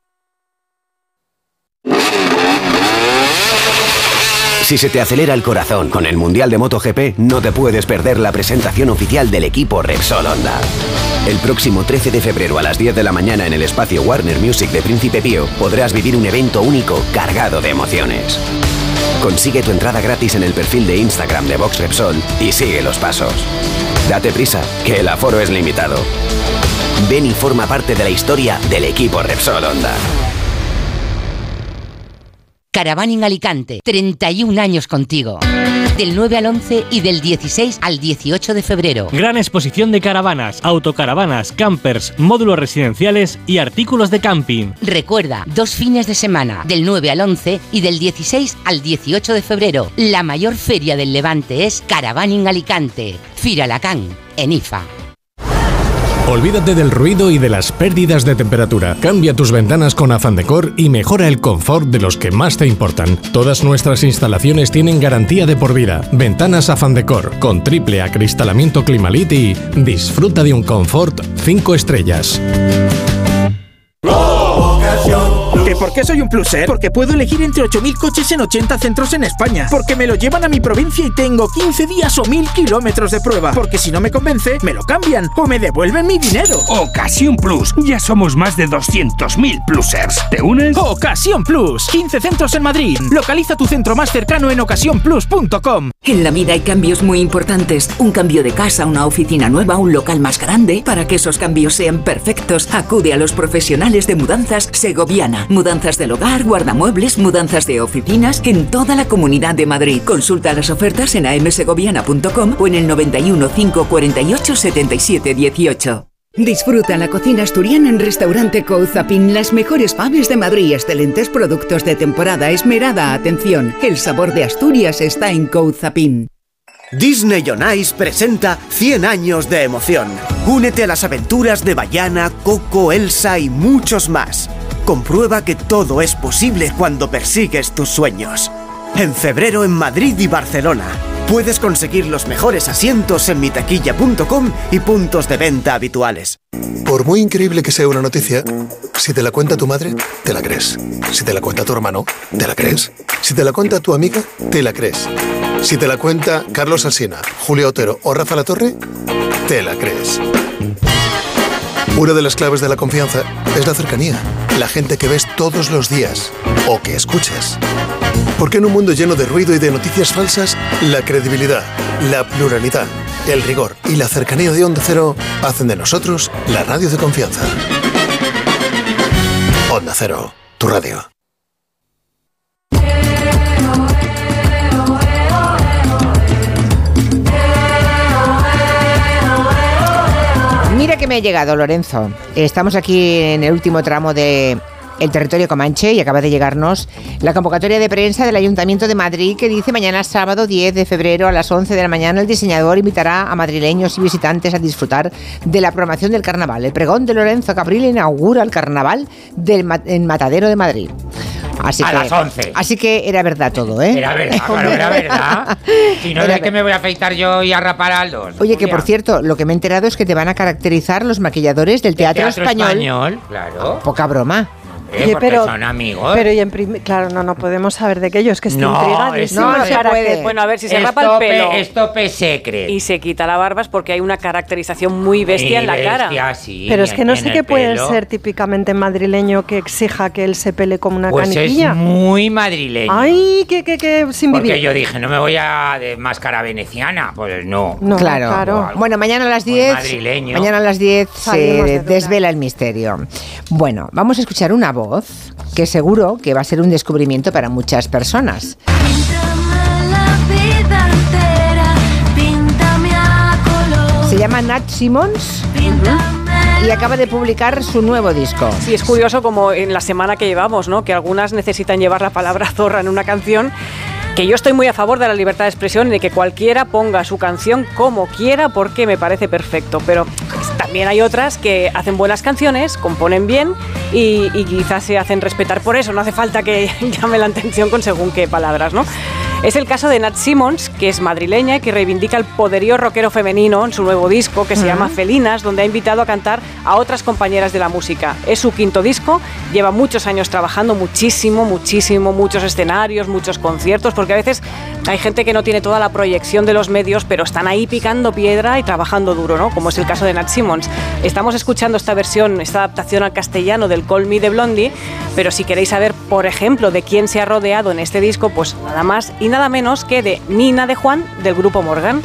Si se te acelera el corazón con el Mundial de MotoGP, no te puedes perder la presentación oficial del equipo Repsol Honda. El próximo 13 de febrero a las 10 de la mañana en el espacio Warner Music de Príncipe Pío podrás vivir un evento único cargado de emociones. Consigue tu entrada gratis en el perfil de Instagram de Vox Repsol y sigue los pasos. Date prisa, que el aforo es limitado. Ven y forma parte de la historia del equipo Repsol Honda. Caravaning Alicante, 31 años contigo. Del 9 al 11 y del 16 al 18 de febrero. Gran exposición de caravanas, autocaravanas, campers, módulos residenciales y artículos de camping. Recuerda, dos fines de semana, del 9 al 11 y del 16 al 18 de febrero. La mayor feria del Levante es Caravaning Alicante. Firalacán, en IFA. Olvídate del ruido y de las pérdidas de temperatura. Cambia tus ventanas con Afan Decor y mejora el confort de los que más te importan. Todas nuestras instalaciones tienen garantía de por vida. Ventanas Afan Decor con triple acristalamiento Climalit y disfruta de un confort 5 estrellas. ¿Que por qué soy un pluser? Porque puedo elegir entre 8.000 coches en 80 centros en España. Porque me lo llevan a mi provincia y tengo 15 días o 1.000 kilómetros de prueba. Porque si no me convence, me lo cambian o me devuelven mi dinero. Ocasión Plus. Ya somos más de 200.000 plusers. ¿Te unes? Ocasión Plus. 15 centros en Madrid. Localiza tu centro más cercano en ocasiónplus.com. En la vida hay cambios muy importantes. Un cambio de casa, una oficina nueva, un local más grande. Para que esos cambios sean perfectos, acude a los profesionales de mudanzas Segoviana. Mudanzas del hogar, guardamuebles, mudanzas de oficinas en toda la comunidad de Madrid. Consulta las ofertas en amsegoviana.com o en el 91 548 77 18. Disfruta la cocina asturiana en Restaurante Couzapin, las mejores paves de Madrid, excelentes productos de temporada, esmerada atención. El sabor de Asturias está en Couzapin. Disney on Ice presenta 100 años de emoción. Únete a las aventuras de Bayana, Coco, Elsa y muchos más. Comprueba que todo es posible cuando persigues tus sueños. En febrero en Madrid y Barcelona. Puedes conseguir los mejores asientos en mitaquilla.com y puntos de venta habituales. Por muy increíble que sea una noticia, si te la cuenta tu madre, te la crees. Si te la cuenta tu hermano, te la crees. Si te la cuenta tu amiga, te la crees. Si te la cuenta Carlos Alsina, Julio Otero o Rafa La Torre, te la crees. Una de las claves de la confianza es la cercanía, la gente que ves todos los días o que escuchas. Porque en un mundo lleno de ruido y de noticias falsas, la credibilidad, la pluralidad, el rigor y la cercanía de Onda Cero hacen de nosotros la radio de confianza. Onda Cero, tu radio. Mira que me ha llegado, Lorenzo. Estamos aquí en el último tramo de el territorio comanche y acaba de llegarnos la convocatoria de prensa del Ayuntamiento de Madrid que dice mañana sábado 10 de febrero a las 11 de la mañana el diseñador invitará a madrileños y visitantes a disfrutar de la programación del carnaval. El pregón de Lorenzo Cabril inaugura el carnaval del Matadero de Madrid. Así a que, las 11. Así que era verdad todo, ¿eh? Era verdad, claro, era verdad. Si no, ¿de qué me voy a afeitar yo y a rapar a Aldos? Oye, que por cierto, lo que me he enterado es que te van a caracterizar los maquilladores del teatro, Teatro español. español, claro. Poca broma. Eh, porque son amigos. Pero y en claro, no, no podemos saber de aquello, es que No, intrigadísima eso no se puede. que- Bueno, a ver, si se Es rapa el pelo es tope secret. y se quita la barba es porque hay una caracterización muy bestia en la cara. Pero es que no sé qué puede ser típicamente madrileño que exija que él se pele como una Pues caniquilla. es muy madrileño. Ay, que, que, que sin Porque vivir. yo dije, no me voy a de máscara veneciana. Pues no. claro. Bueno, mañana a las 10. madrileño. Mañana a las 10 Salimos se de desvela el misterio. Bueno, vamos a escuchar una voz que seguro que va a ser un descubrimiento para muchas personas. la vida entera, píntame a color. Se llama Nat Simmons y acaba de publicar su nuevo disco. Sí, es curioso como en la semana que llevamos, ¿no? Que algunas necesitan llevar la palabra zorra en una canción. Que yo estoy muy a favor de la libertad de expresión y de que cualquiera ponga su canción como quiera porque me parece perfecto. Pero también hay otras que hacen buenas canciones, componen bien y, quizás se hacen respetar por eso. No hace falta que llame la atención con según qué palabras, ¿no? Es el caso de Nat Simmons, que es madrileña y que reivindica el poderío rockero femenino en su nuevo disco que se llama Felinas, donde ha invitado a cantar a otras compañeras de la música. Es su quinto disco, lleva muchos años trabajando, muchísimo, muchísimo, muchos escenarios, muchos conciertos, porque a veces hay gente que no tiene toda la proyección de los medios, pero están ahí picando piedra y trabajando duro, ¿no? Como es el caso de Nat Simmons. Estamos escuchando esta versión, esta adaptación al castellano del Call Me de Blondie, pero si queréis saber, por ejemplo, de quién se ha rodeado en este disco, pues nada más y nada menos que de Nina de Juan del grupo Morgan.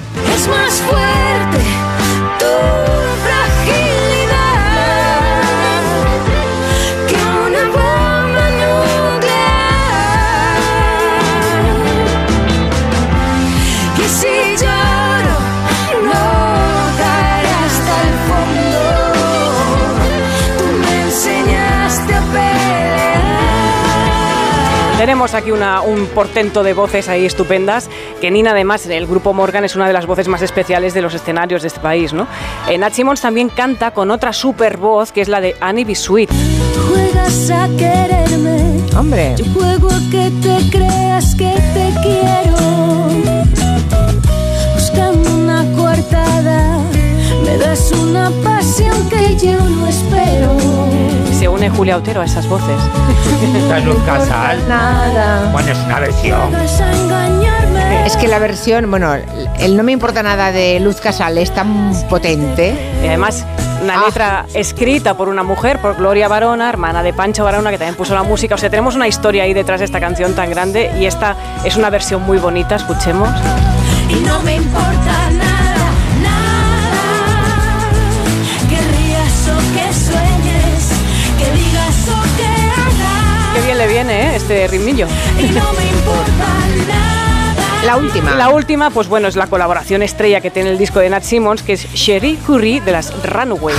Tenemos aquí una- un portento de voces ahí estupendas, que Nina además, el grupo Morgan es una de las voces más especiales de los escenarios de este país, ¿no? Eh, Nat Simmons también canta con otra super voz, que es la de Annie B. Sweet. Juegas a quererme. Hombre. Yo juego a que te creas que te quiero. Buscando una coartada. Me das una pasión que yo no espero. Se une Julia Otero a esas voces. Esta es Luz Casal. Nada. Bueno, es una versión. Vas a engañarme. Es que la versión, bueno, el no me importa nada de Luz Casal es tan potente. Y además, una letra escrita por una mujer, por Gloria Barona, hermana de Pancho Barona, que también puso la música. O sea, tenemos una historia ahí detrás de esta canción tan grande y esta es una versión muy bonita, escuchemos. Y no me importa nada. Qué bien le viene, ¿eh? Este ritmillo. La última. La última, pues bueno, es la colaboración estrella que tiene el disco de Nat Simmons, que es Cherie Curry de las Runaways.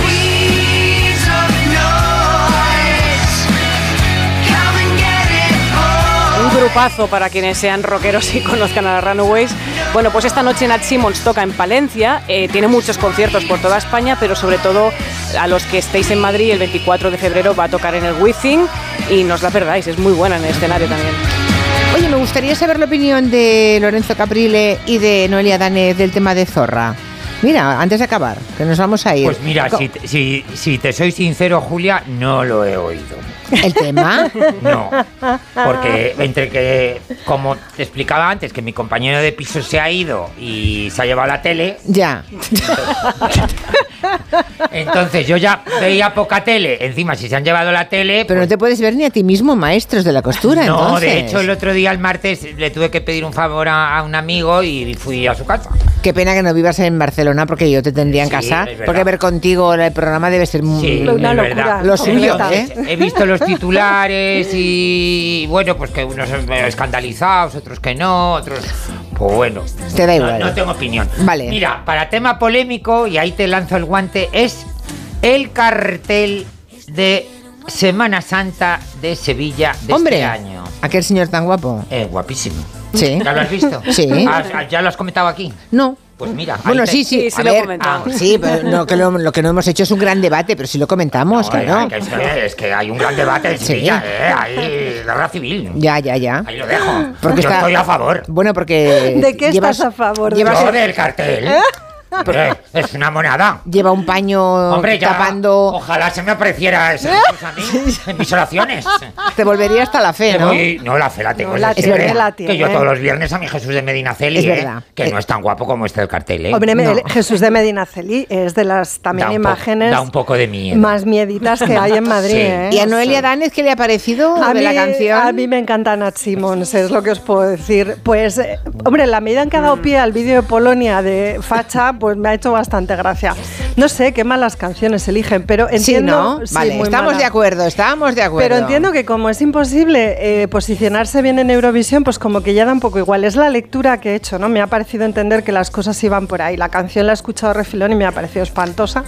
Un grupazo para quienes sean rockeros y conozcan a las Runaways. Bueno, pues esta noche Nat Simmons toca en Palencia, eh, tiene muchos conciertos por toda España, pero sobre todo a los que estéis en Madrid el 24 de febrero va a tocar en el Wizzing y no os la perdáis, es muy buena en el escenario también. Oye, me gustaría saber la opinión de Lorenzo Caprile y de Noelia Danez del tema de Zorra. Mira, antes de acabar, que nos vamos a ir. Pues mira, si, te- si, si te soy sincero, Julia, no lo he oído. ¿El tema? No, porque entre que, como te explicaba antes, que mi compañero de piso se ha ido y se ha llevado la tele, Ya. entonces yo ya veía poca tele. Encima, si se han llevado la tele... Pero no te puedes ver ni a ti mismo, maestros de la costura, No, entonces. de hecho el otro día, el martes, le tuve que pedir un favor a, a un amigo y fui a su casa. Qué pena que no vivas en Barcelona porque yo te tendría en Sí, casa. es. Porque ver contigo el programa debe ser muy- Sí, una es locura. verdad. Lo suyo, ¿eh? He visto los titulares y bueno, pues que unos escandalizados, otros que no, otros. Pues bueno. Te da no- igual. No, tengo opinión. Vale. Mira, para tema polémico, y ahí te lanzo el guante, es el cartel de Semana Santa de Sevilla de Hombre, este año. aquel señor tan guapo. Eh, guapísimo. Sí. ¿Ya lo has visto? Sí. ¿Has- has- ¿Ya lo has comentado aquí? No. Pues mira. Bueno, sí, sí, a ver, ah, sí, pero no, que lo, lo que no hemos hecho es un gran debate, pero sí lo comentamos, claro. que es, que, es que hay un gran debate en Sí. Sevilla, ¿eh? Hay guerra civil. Ya, ya, ya. Ahí lo dejo. Porque Yo está- estoy a favor. Bueno, porque ¿De qué llevas, estás a favor? llevas- Yo del cartel. Hombre, es una monada. lleva un paño Hombre, ya. tapando. Ojalá se me apareciera esa cosa a mí en mis oraciones. Te volvería hasta la fe, ¿no? voy- no, la fe la tengo. No, es la decir, tiene, que- la Que yo todos los viernes a mi Jesús de Medinaceli, Es ¿eh? verdad. que no es tan guapo como este del cartel, ¿eh? Hombre, No. Jesús de Medina Celi es de las también Da imágenes da un poco de miedo. más mieditas que hay en Madrid. Sí. ¿eh? ¿Y a Noelia Danez qué le ha parecido A de mí, la canción? a mí me encanta Nat Simmons, es lo que os puedo decir. Pues, eh, hombre, en la medida en que ha dado pie al vídeo de Polonia de Facha, pues me ha hecho bastante gracia. No sé qué malas canciones eligen, pero sí, entiendo. ¿no? sí, vale, muy estamos mala. de acuerdo, estamos de acuerdo. Pero entiendo que como es imposible eh, posicionarse bien en Eurovisión, pues como que ya da un poco igual. Es la lectura que he hecho, ¿no? Me ha parecido entender que las cosas iban por ahí. La canción la he escuchado refilón y me ha parecido espantosa.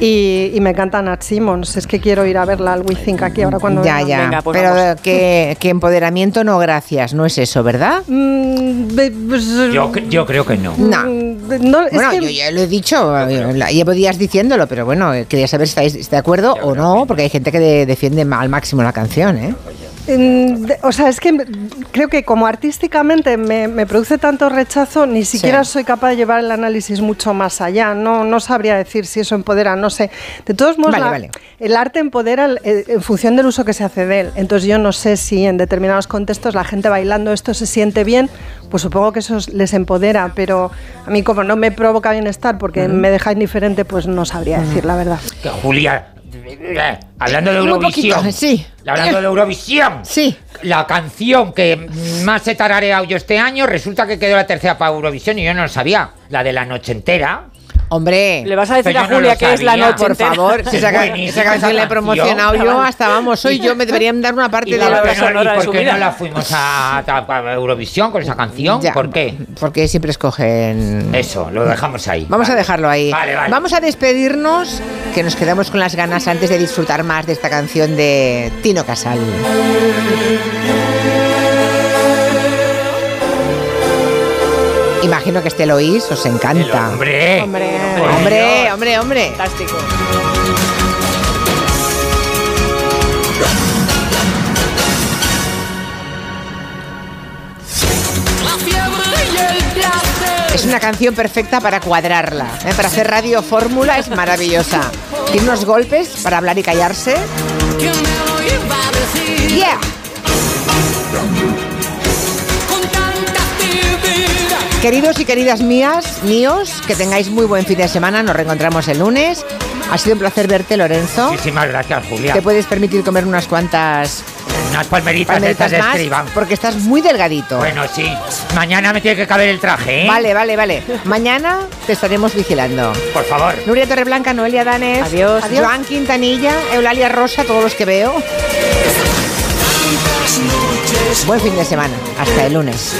Y, y me encanta Nat Simmons. Es que quiero ir a verla al We Think aquí ahora cuando Ya, venga. ya. Venga, pues Pero que, que empoderamiento no gracias, no es eso, ¿verdad? Mm, pues, Yo, yo creo que no. No. mm, no, es Bueno, que- yo ya lo he dicho, eh, llevo días diciéndolo, pero bueno, eh, quería saber si estáis de acuerdo o no, porque hay gente que de- defiende al máximo la canción, ¿eh? O sea, es que creo que como artísticamente me, me produce tanto rechazo, ni siquiera soy capaz de llevar el análisis mucho más allá. No, no sabría decir si eso empodera, no sé. De todos modos, Vale, la- vale. el arte empodera en función del uso que se hace de él. Entonces yo no sé si en determinados contextos la gente bailando esto se siente bien, pues supongo que eso les empodera, pero a mí como no me provoca bienestar porque me deja indiferente, pues no sabría decir la verdad. Que Julia, hablando de Eurovisión. sí. Hablando de Eurovisión. Sí. La canción que más he tarareado yo este año resulta que quedó la tercera para Eurovisión y yo no lo sabía. La de la noche entera. Hombre, Le vas a decir a no Julia que es la noche por favor, si esa, esa canción la he promocionado yo, hasta vamos, soy yo, me deberían dar una parte ¿Y, de la no, sonora y por qué no la fuimos a, a- a Eurovisión con esa canción? Ya, ¿Por qué? Porque siempre escogen... Eso, lo dejamos ahí. Vamos a dejarlo ahí. Vale, vale. Vamos a despedirnos, que nos quedamos con las ganas antes de disfrutar más de esta canción de Tino Casal. Imagino que este Loís os encanta. Hombre, Hombre, hombre, hombre, hombre. fantástico. Es una canción perfecta para cuadrarla. ¿eh? Para hacer radio fórmula es maravillosa. Tiene unos golpes para hablar y callarse. Yeah. Queridos y queridas mías, míos, que tengáis muy buen fin de semana. Nos reencontramos el lunes. Ha sido un placer verte, Lorenzo. Muchísimas gracias, Julia. Te puedes permitir comer unas cuantas Unas palmeritas, de palmeritas estas de más porque estás muy delgadito. Bueno, sí. Mañana me tiene que caber el traje, ¿eh? Vale, vale, vale. Mañana te estaremos vigilando. Por favor. Nuria Torreblanca, Noelia Danes, Adiós. Adiós. Joan Quintanilla, Eulalia Rosa, todos los que veo. Buen fin de semana. Hasta el lunes.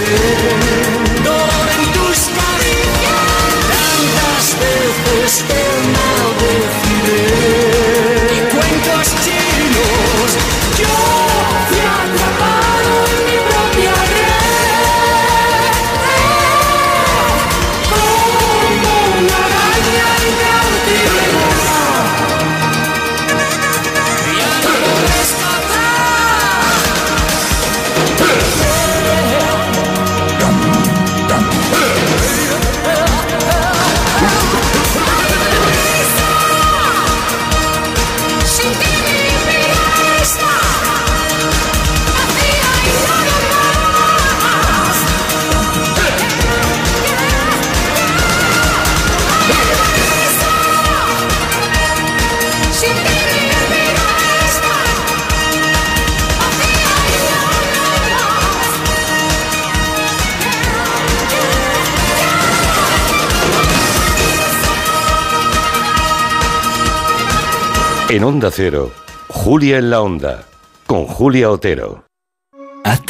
En Onda Cero, Julia en la Onda, con Julia Otero.